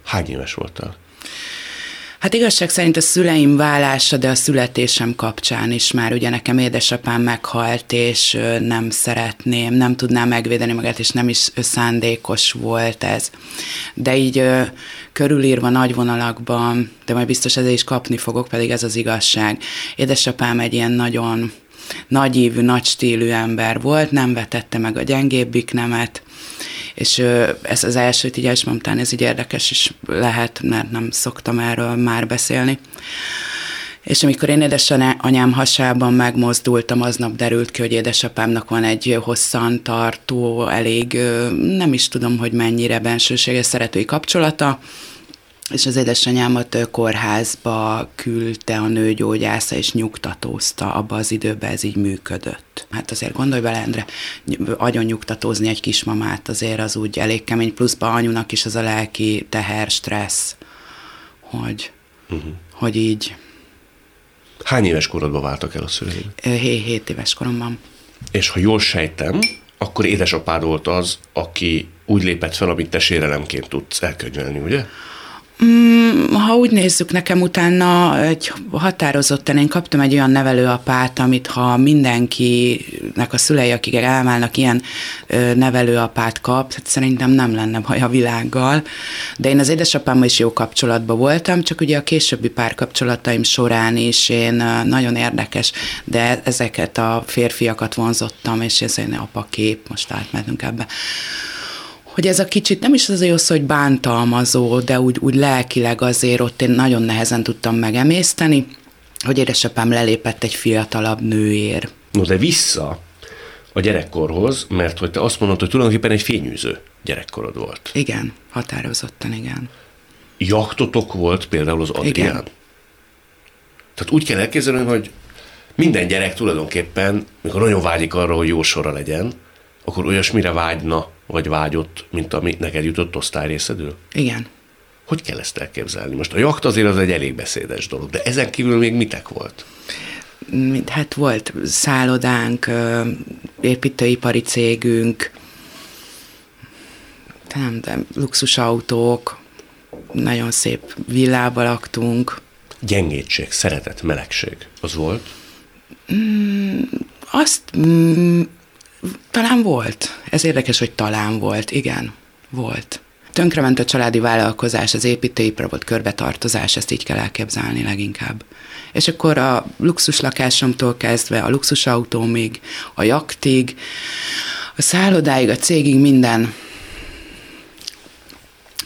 Hány éves voltál? Hát igazság szerint a szüleim válása, de a születésem kapcsán is már ugye nekem édesapám meghalt, és nem szeretném, nem tudnám megvédeni magát, és nem is szándékos volt ez. De így körülírva nagy vonalakban, de majd biztos ezzel is kapni fogok, pedig ez az igazság. Édesapám egy ilyen nagyon nagyívű, nagy stílű ember volt, nem vetette meg a gyengébbik nemet, és ez az első így elsmamtán, ez így érdekes is lehet, mert nem szoktam erről már beszélni. És amikor én édesanyám hasában megmozdultam, aznap derült ki, hogy édesapámnak van egy hosszan tartó, elég nem is tudom, hogy mennyire bensőséges szeretői kapcsolata, és az édesanyámat kórházba küldte a nőgyógyásza, és nyugtatózta, abba az időben ez így működött. Hát azért gondolj bele, Endre, agyon nyugtatózni egy kismamát azért az úgy elég kemény, pluszba anyunak is az a lelki teher, stressz, hogy, uh-huh. hogy így. Hány éves korodban váltak el a szüleid? 7 éves koromban. És ha jól sejtem, akkor édesapád volt az, aki úgy lépett fel, amit te sérelemként tudsz elkönyvelni, ugye? Mm, ha úgy nézzük, nekem utána egy határozottan, én kaptam egy olyan nevelőapát, amit ha mindenkinek a szülei, akik elválnak, ilyen nevelőapát kap, hát szerintem nem lenne baj a világgal. De én az édesapámmal is jó kapcsolatban voltam, csak ugye a későbbi párkapcsolataim során is én nagyon érdekes, de ezeket a férfiakat vonzottam, és ez egy apakép, most átmentünk ebbe hogy ez a kicsit nem is az jó szó, hogy bántalmazó, de úgy, úgy lelkileg azért ott én nagyon nehezen tudtam megemészteni, hogy édesapám lelépett egy fiatalabb nőér. No de vissza a gyerekkorhoz, mert hogy te azt mondod, hogy tulajdonképpen egy fényűző gyerekkorod volt. Igen, határozottan igen. Jaktotok volt például az Adrián? Igen. Tehát úgy kell elképzelni, hogy minden gyerek tulajdonképpen, mikor nagyon vágyik arra, hogy jó sora legyen, akkor olyasmire vágyna, vagy vágyott, mint ami neked jutott osztályrészedül? Igen. Hogy kell ezt elképzelni? Most a jakt azért az egy elég beszédes dolog, de ezen kívül még mitek volt? Hát volt szállodánk, építőipari cégünk, nem, de luxusautók, nagyon szép villába laktunk. Gyengétség, szeretet, melegség, az volt? Mm, azt mm, talán volt. Ez érdekes, hogy talán volt. Igen, volt. Tönkrement a családi vállalkozás, az építőipar volt körbetartozás, ezt így kell elképzelni leginkább. És akkor a luxus lakásomtól kezdve a luxusautómig, a jaktig, a szállodáig, a cégig minden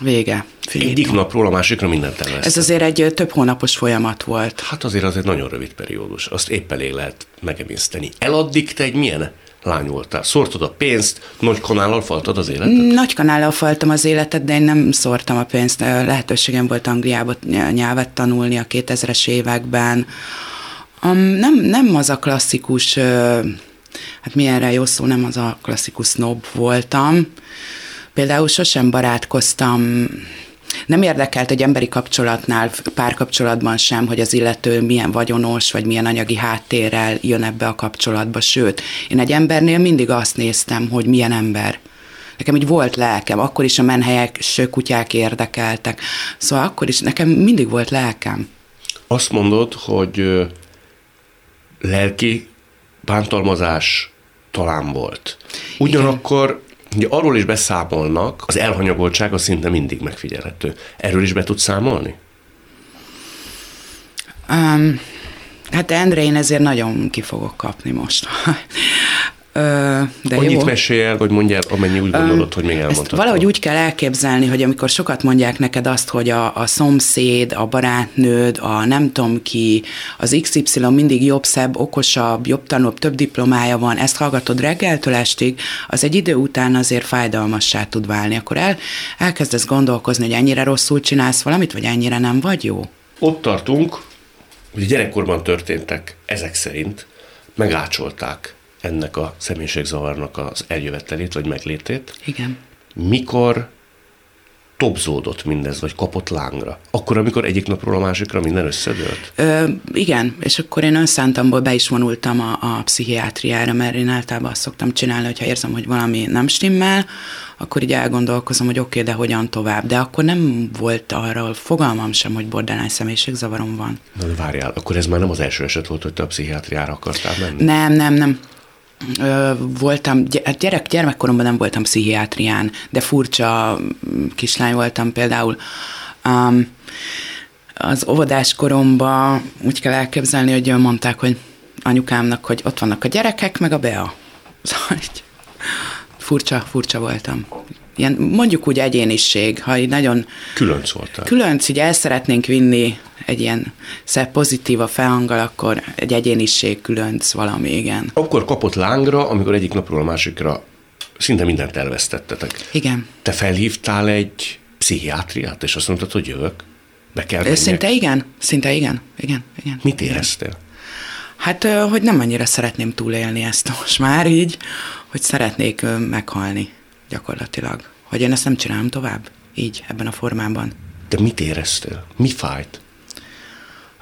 vége. Finito. Egyik napról a másikra mindent elvesztem. Ez azért egy több hónapos folyamat volt. Hát azért az egy nagyon rövid periódus, azt épp elég lehet megemészteni. Eladdig te egy milyen lány voltál. Szórtad a pénzt, nagy kanállal faltad az életet? Nagy kanállal faltam az életet, de én nem szórtam a pénzt. Lehetőségem volt Angliába nyelvet tanulni a 2000-es években. Nem, nem az a klasszikus, hát milyenre jó szó, nem az a klasszikus snob voltam. Például sosem barátkoztam nem érdekelt egy emberi kapcsolatnál, párkapcsolatban sem, hogy az illető milyen vagyonos, vagy milyen anyagi háttérrel jön ebbe a kapcsolatba. Sőt, én egy embernél mindig azt néztem, hogy milyen ember. Nekem így volt lelkem, akkor is a menhelyek, kutyák érdekeltek. Szóval akkor is nekem mindig volt lelkem. Azt mondod, hogy lelki bántalmazás talán volt. Ugyanakkor Ugye arról is beszámolnak, az elhanyagoltság az szinte mindig megfigyelhető. Erről is be tudsz számolni? Um, hát Endre, én ezért nagyon ki fogok kapni most. de Annyit jó. mesélj el, vagy mondjál, amennyi úgy gondolod, hogy még Ezt elmondtad. valahogy úgy kell elképzelni, hogy amikor sokat mondják neked azt, hogy a, a szomszéd, a barátnőd, a nem tudom ki, az XY mindig jobb, szebb, okosabb, jobb tanulóbb, több diplomája van, ezt hallgatod reggeltől estig, az egy idő után azért fájdalmassá tud válni. Akkor el, elkezdesz gondolkozni, hogy ennyire rosszul csinálsz valamit, vagy ennyire nem vagy jó. Ott tartunk, hogy gyerekkorban történtek, ezek szerint megácsolták ennek a személyiségzavarnak az eljövetelét, vagy meglétét. Igen. Mikor topzódott mindez, vagy kapott lángra? Akkor, amikor egyik napról a másikra minden összedőlt? Ö, igen, és akkor én önszántamból be is vonultam a, a pszichiátriára, mert én általában azt szoktam csinálni, hogyha érzem, hogy valami nem stimmel, akkor így elgondolkozom, hogy oké, okay, de hogyan tovább. De akkor nem volt arról fogalmam sem, hogy borderline személyiségzavarom van. Na de várjál, akkor ez már nem az első eset volt, hogy te a pszichiátriára akartál menni? Nem, nem, nem. Voltam, hát gyerek, gyermekkoromban nem voltam pszichiátrián, de furcsa mm, kislány voltam például. Um, az óvodás koromban úgy kell elképzelni, hogy mondták, hogy anyukámnak, hogy ott vannak a gyerekek, meg a Bea. Szóval így furcsa, furcsa voltam. Ilyen, mondjuk úgy egyéniség, ha így nagyon Különc voltál. különc így el szeretnénk vinni egy ilyen szebb pozitív a felhanggal, akkor egy egyéniség különc valami, igen. Akkor kapott lángra, amikor egyik napról a másikra szinte mindent elvesztettetek. Igen. Te felhívtál egy pszichiátriát, és azt mondtad, hogy jövök? Be kell menjek? Szinte igen, szinte igen, igen, igen. Mit igen. éreztél? Hát, hogy nem annyira szeretném túlélni ezt most már így, hogy szeretnék meghalni gyakorlatilag. Hogy én ezt nem csinálom tovább, így, ebben a formában. De mit éreztél? Mi fájt?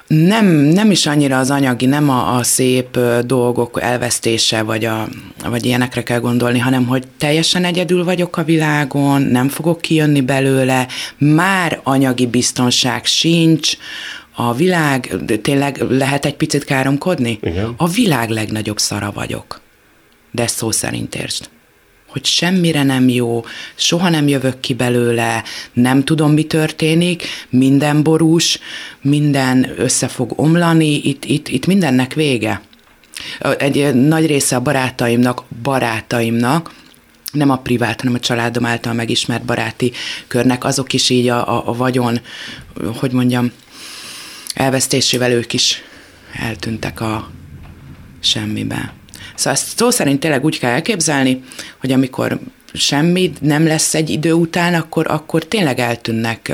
Nem, nem is annyira az anyagi, nem a, a szép dolgok elvesztése, vagy, a, vagy ilyenekre kell gondolni, hanem hogy teljesen egyedül vagyok a világon, nem fogok kijönni belőle, már anyagi biztonság sincs, a világ, tényleg lehet egy picit káromkodni? Igen. A világ legnagyobb szara vagyok. De ezt szó szerint értsd hogy semmire nem jó, soha nem jövök ki belőle, nem tudom, mi történik, minden borús, minden össze fog omlani, itt, itt, itt mindennek vége. Egy nagy része a barátaimnak, barátaimnak, nem a privát, hanem a családom által megismert baráti körnek, azok is így a, a, a vagyon, hogy mondjam, elvesztésével ők is eltűntek a semmibe. Szóval ezt szó szerint tényleg úgy kell elképzelni, hogy amikor semmi nem lesz egy idő után, akkor, akkor tényleg eltűnnek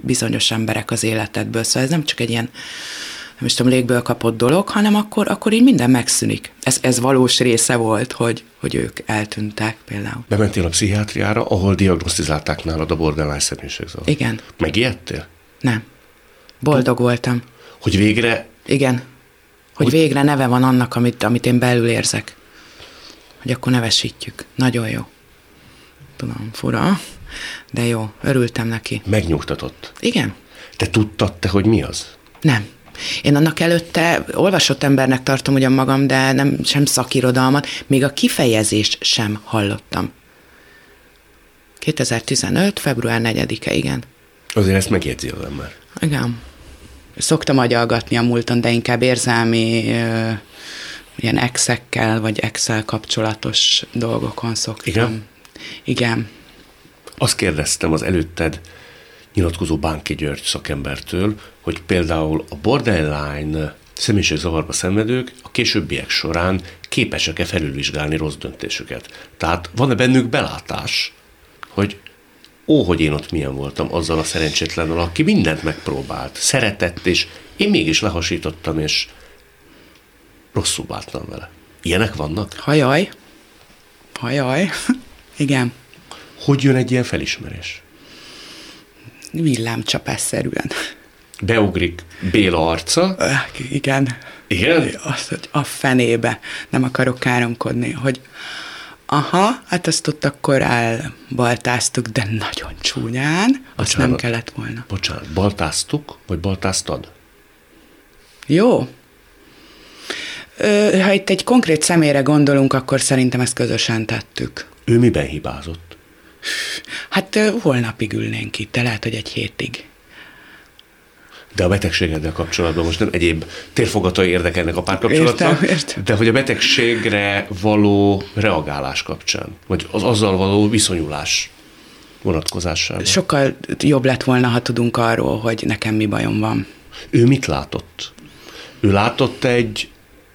bizonyos emberek az életedből. Szóval ez nem csak egy ilyen nem is tudom, légből kapott dolog, hanem akkor, akkor így minden megszűnik. Ez, ez valós része volt, hogy, hogy ők eltűntek például. Bementél a pszichiátriára, ahol diagnosztizálták nálad a borderline személyiségzavar. Igen, Megijedtél? nem. Boldog voltam. Hogy végre Igen. Hogy végre neve van annak, amit, amit én belül érzek. Hogy akkor nevesítjük. Nagyon jó. Tudom, fura, de jó. Örültem neki. megnyugtatott. Igen? Te tudtad te, hogy mi az? Nem. Én annak előtte olvasott embernek tartom ugyan magam, de nem sem szakirodalmat, még a kifejezést sem hallottam. 2015. február 4-e, igen. Azért ezt megjegyzi az ember. Igen. Szoktam agyalgatni a múlton, de inkább érzelmi ilyen exekkel, vagy Excel kapcsolatos dolgokon szoktam. Igen? Igen. Azt kérdeztem az előtted nyilatkozó Bánki György szakembertől, hogy például a borderline személyiségzavarba szenvedők a későbbiek során képesek-e felülvizsgálni rossz döntésüket. Tehát van-e bennük belátás, hogy ó, hogy én ott milyen voltam azzal a szerencsétlennel, aki mindent megpróbált, szeretett, és én mégis lehasítottam, és rosszul bántam vele. Ilyenek vannak? Hajaj. Hajaj. Igen. Hogy jön egy ilyen felismerés? Villámcsapásszerűen. Beugrik Béla arca, Igen. igen? Azt, hogy a fenébe. Nem akarok káromkodni, hogy aha, hát azt ott akkor elbaltáztuk, de nagyon csúnyán. Azt Bocsánat. nem kellett volna. Bocsánat, baltáztuk, vagy baltáztad? Jó. Ö, ha itt egy konkrét személyre gondolunk, akkor szerintem ezt közösen tettük. Ő miben hibázott? Hát holnapig ülnénk itt, de lehet, hogy egy hétig. De a betegségeddel kapcsolatban most nem egyéb térfogatai érdekelnek a párkapcsolatnak, Értem, értem. de hogy a betegségre való reagálás kapcsán, vagy az azzal való viszonyulás vonatkozásában. Sokkal jobb lett volna, ha tudunk arról, hogy nekem mi bajom van. Ő mit látott? Ő látott egy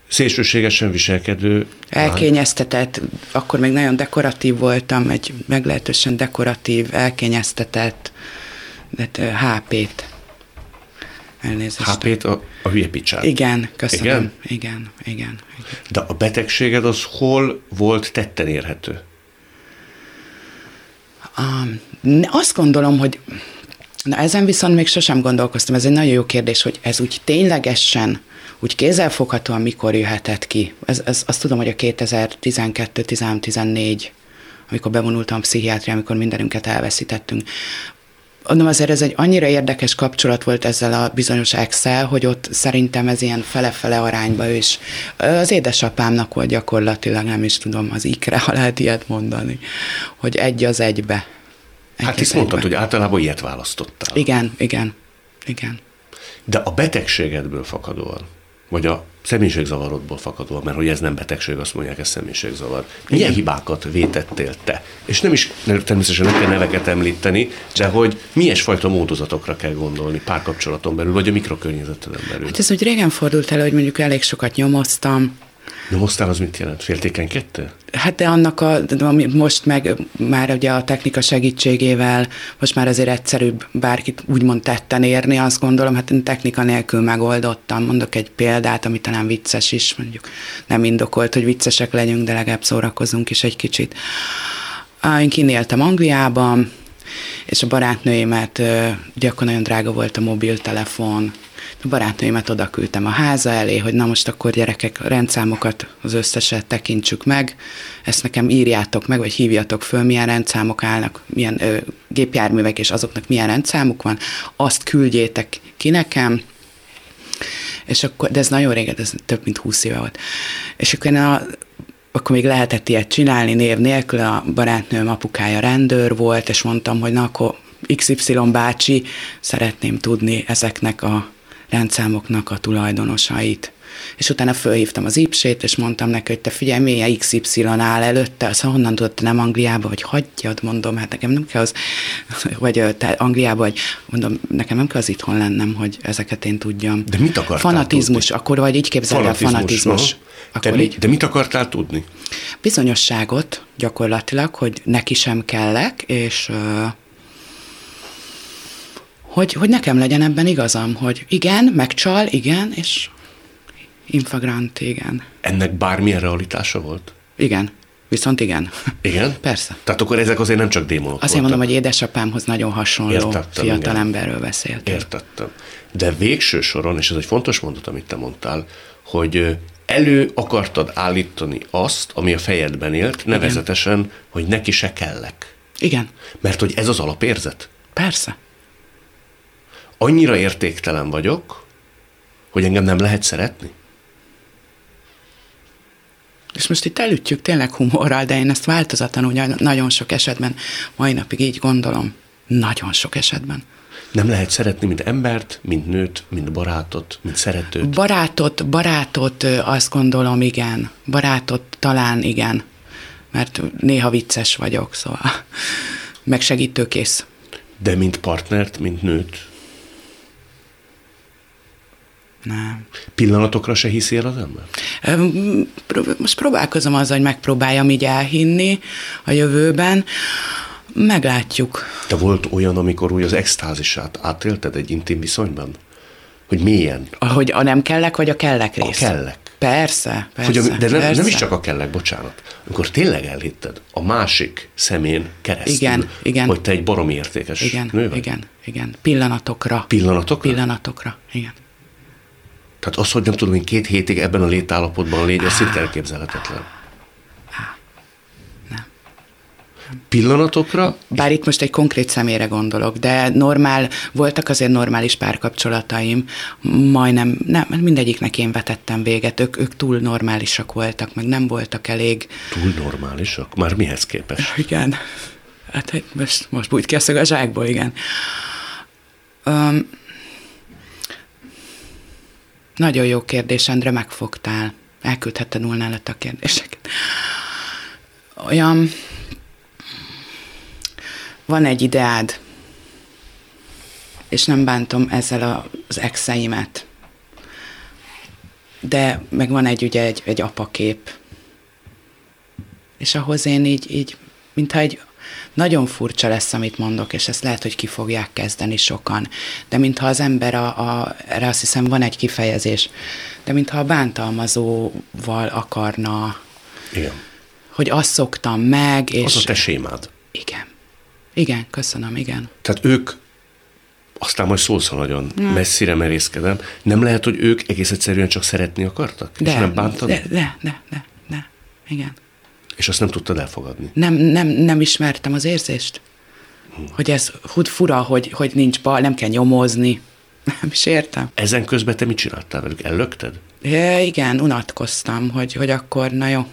szélsőségesen viselkedő? Elkényeztetett, akkor még nagyon dekoratív voltam, egy meglehetősen dekoratív, elkényeztetett ö, HP-t. Elnézést. HP-t a, a hülye picsát. Igen, köszönöm. Igen? Igen, igen, igen. De a betegséged az hol volt tetten érhető? Um, azt gondolom, hogy na ezen viszont még sosem gondolkoztam, ez egy nagyon jó kérdés, hogy ez úgy ténylegesen, úgy kézzelfoghatóan mikor jöhetett ki. Ez, ez, azt tudom, hogy a 2012-13-14, amikor bevonultam a amikor mindenünket elveszítettünk. Mondom, azért ez egy annyira érdekes kapcsolat volt ezzel a bizonyos ex hogy ott szerintem ez ilyen fele-fele arányba is. Az édesapámnak volt gyakorlatilag, nem is tudom, az ikre, ha lehet ilyet mondani, hogy egy az egybe. Egy Hát itt mondtad, hogy általában ilyet választottál. Igen, igen, igen. De a betegségedből fakadóan, vagy a személyiségzavarodból fakadóan, mert hogy ez nem betegség, azt mondják, ez személyiségzavar. Milyen Igen. hibákat vétettél te? És nem is, természetesen nem kell neveket említeni, de hogy milyen fajta módozatokra kell gondolni párkapcsolaton belül, vagy a mikrokörnyezeteden belül. Hát ez úgy régen fordult elő, hogy mondjuk elég sokat nyomoztam, Nyomoztál az mit jelent? Féltékenykedtél? Hát de annak a, ami most meg már ugye a technika segítségével most már azért egyszerűbb bárkit úgymond tetten érni, azt gondolom, hát én technika nélkül megoldottam. Mondok egy példát, ami talán vicces is, mondjuk nem indokolt, hogy viccesek legyünk, de legalább szórakozunk is egy kicsit. Én kinéltem Angliában, és a barátnőimet, ugye akkor nagyon drága volt a mobiltelefon, barátnőimet oda küldtem a háza elé, hogy na most akkor gyerekek, rendszámokat, az összeset tekintsük meg, ezt nekem írjátok meg, vagy hívjatok föl, milyen rendszámok állnak, milyen ö, gépjárművek, és azoknak milyen rendszámuk van, azt küldjétek ki nekem, és akkor, de ez nagyon régen, ez több mint húsz éve volt. És akkor a, akkor még lehetett ilyet csinálni név nélkül, a barátnőm apukája rendőr volt, és mondtam, hogy na akkor XY bácsi, szeretném tudni ezeknek a rendszámoknak a tulajdonosait. És utána fölhívtam az ipsét, és mondtam neki, hogy te figyelj, milyen XY áll előtte, azt honnan tudod, nem Angliába, vagy hagyjad, mondom, hát nekem nem kell az, vagy te Angliába, vagy mondom, nekem nem kell az itthon lennem, hogy ezeket én tudjam. De mit akartál Fanatizmus, tudni? akkor vagy így képzeld el, fanatizmus. aha. Akkor De, így de mit akartál tudni? bizonyosságot gyakorlatilag, hogy neki sem kellek, és hogy, hogy nekem legyen ebben igazam, hogy igen, megcsal, igen, és infagrant, igen. Ennek bármilyen realitása volt? Igen, viszont igen. Igen? Persze. Tehát akkor ezek azért nem csak démonok Azért voltak. mondom, hogy édesapámhoz nagyon hasonló Értettem, fiatal igen. emberről beszélt. Értettem. De végső soron, és ez egy fontos mondat, amit te mondtál, hogy elő akartad állítani azt, ami a fejedben élt, nevezetesen, hogy neki se kellek. Igen, Mert hogy ez az alapérzet. persze. Annyira értéktelen vagyok, hogy engem nem lehet szeretni. És most itt elütjük tényleg humorral, de én ezt változatlanul nagyon sok esetben, mai napig így gondolom, nagyon sok esetben. Nem lehet szeretni, mint embert, mint nőt, mint barátot, mint szeretőt. Barátot, barátot azt gondolom, igen. Barátot talán igen. Mert néha vicces vagyok, szóval. Meg segítőkész. De mint partnert, mint nőt. Nem. Pillanatokra se hiszél az ember? Most próbálkozom azzal, hogy megpróbáljam így elhinni a jövőben. Meglátjuk. De volt olyan, amikor úgy az extázisát átélted egy intim viszonyban? Hogy milyen? Hogy a nem kellek, vagy a kellek A rész? kellek. Persze, persze. Hogy de nem, persze. nem is csak a kellek, bocsánat. Amikor tényleg elhitted a másik szemén keresztül, Igen, igen. hogy te egy baromi értékes Igen, nő vagy. igen, igen. Pillanatokra. Pillanatokra? Pillanatokra, igen. Tehát az, hogy nem tudom, hogy két hétig ebben a létállapotban légy, az szinte elképzelhetetlen. Nem. Pillanatokra, Bár itt most egy konkrét személyre gondolok, de normál, voltak azért normális párkapcsolataim, majdnem, nem, mindegyiknek én vetettem véget, ők, ők túl normálisak voltak, meg nem voltak elég, túl normálisak, már mihez képest? igen, hát most, most bújt ki a szög a zsákból, igen. Um, Nagyon jó kérdés, Endre, megfogtál. Elküldhetted volna előtt a kérdéseket. Olyan... Van egy ideád, és nem bántom ezzel az exeimet. De meg van egy ugye egy, egy apakép. És ahhoz én így, így mintha egy nagyon furcsa lesz, amit mondok, és ezt lehet, hogy ki fogják kezdeni sokan. De mintha az ember, a, a, erre azt hiszem van egy kifejezés, de mintha a bántalmazóval akarna, Igen. hogy azt szoktam meg, és... Az a te sémád. Igen. Igen, köszönöm, igen. Tehát ők aztán majd szólsz, ha nagyon hmm. messzire merészkedem. Nem lehet, hogy ők egész egyszerűen csak szeretni akartak? De, és nem bántani? De, de, de, de, de, igen. És azt nem tudtad elfogadni? Nem, nem, nem ismertem az érzést. Hmm. Hogy ez fura, hogy, hogy nincs bal, nem kell nyomozni. Nem is értem. Ezen közben te mit csináltál velük? Ellökted? Ja, igen, unatkoztam, hogy, hogy akkor, na jó,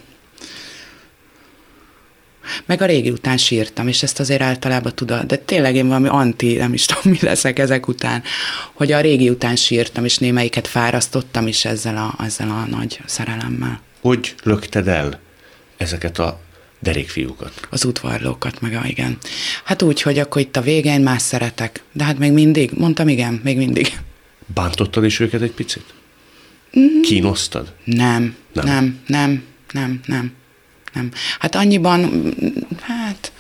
meg a régi után sírtam, és ezt azért általában tudod, de tényleg én valami anti, nem is tudom, mi leszek ezek után, hogy a régi után sírtam, és némelyiket fárasztottam is ezzel a, ezzel a nagy szerelemmel. Hogy lökted el ezeket a derékfiúkat? Az udvarlókat, meg a, igen. Hát úgy, hogy akkor itt a végén más szeretek. De hát még mindig, mondtam igen, még mindig. Bántottad is őket egy picit? Mm. Kínosztad? Nem, nem, nem, nem, nem, nem nem. Hát annyiban, hát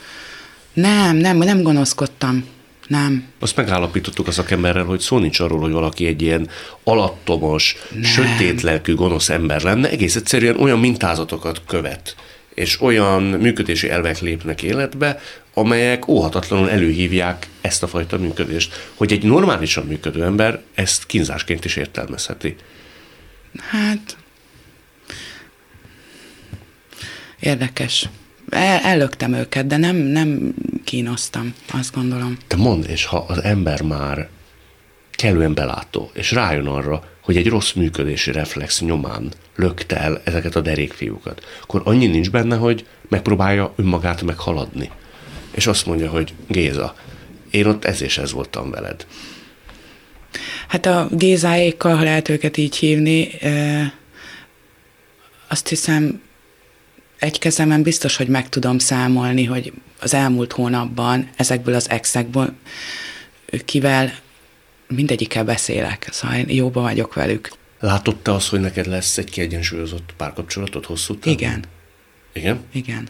nem, nem, nem gonoszkodtam. Nem. Azt megállapítottuk a szakemberrel, hogy szó nincs arról, hogy valaki egy ilyen alattomos, nem. sötét lelkű, gonosz ember lenne, egész egyszerűen olyan mintázatokat követ, és olyan működési elvek lépnek életbe, amelyek óhatatlanul előhívják ezt a fajta működést, hogy egy normálisan működő ember ezt kínzásként is értelmezheti. Hát érdekes. El, ellöktem őket, de nem, nem kínoztam, azt gondolom. Te mondd, és ha az ember már kellően belátó, és rájön arra, hogy egy rossz működési reflex nyomán lökte el ezeket a derékfiúkat, akkor annyi nincs benne, hogy megpróbálja önmagát meghaladni. És azt mondja, hogy Géza, én ott ez és ez voltam veled. Hát a Gézáékkal, ha lehet őket így hívni, azt hiszem egy kezemen biztos, hogy meg tudom számolni, hogy az elmúlt hónapban ezekből az exekből kivel mindegyikkel beszélek, szóval én jóban vagyok velük. Látod te azt, hogy neked lesz egy kiegyensúlyozott párkapcsolatod hosszú távon? Igen. Igen? Igen.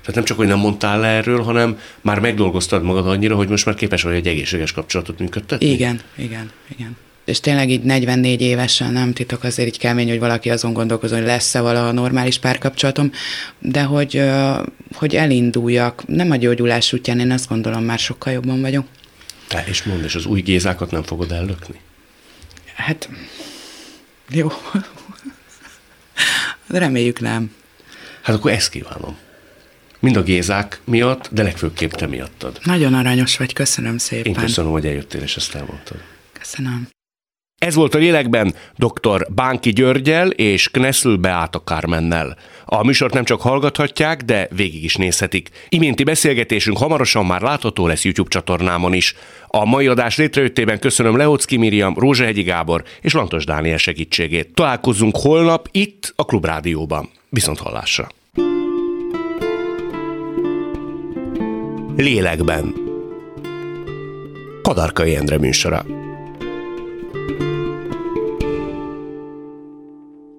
Tehát nem csak, hogy nem mondtál le erről, hanem már megdolgoztad magad annyira, hogy most már képes vagy egy egészséges kapcsolatot működtetni? Igen, igen, igen és tényleg így 44 évesen nem titok azért így kemény, hogy valaki azon gondolkozon, hogy lesz-e valaha normális párkapcsolatom, de hogy, hogy elinduljak, nem a gyógyulás útján, én azt gondolom, már sokkal jobban vagyok. Te és mondd, és az új gézákat nem fogod ellökni? Hát, jó. Reméljük nem. Hát akkor ezt kívánom. Mind a gézák miatt, de legfőképp te miattad. Nagyon aranyos vagy, köszönöm szépen. Én köszönöm, hogy eljöttél és ezt elmondtad. Köszönöm. Ez volt a lélekben dr. Bánki Györgyel és Knessel Beáta Kármennel. A műsort nem csak hallgathatják, de végig is nézhetik. Iménti beszélgetésünk hamarosan már látható lesz YouTube csatornámon is. A mai adás létrejöttében köszönöm Leocki Miriam, Rózsahegyi Gábor és Lantos Dániel segítségét. Találkozzunk holnap itt a Klubrádióban. Viszont hallásra! Lélekben Kadarkai Endre műsora.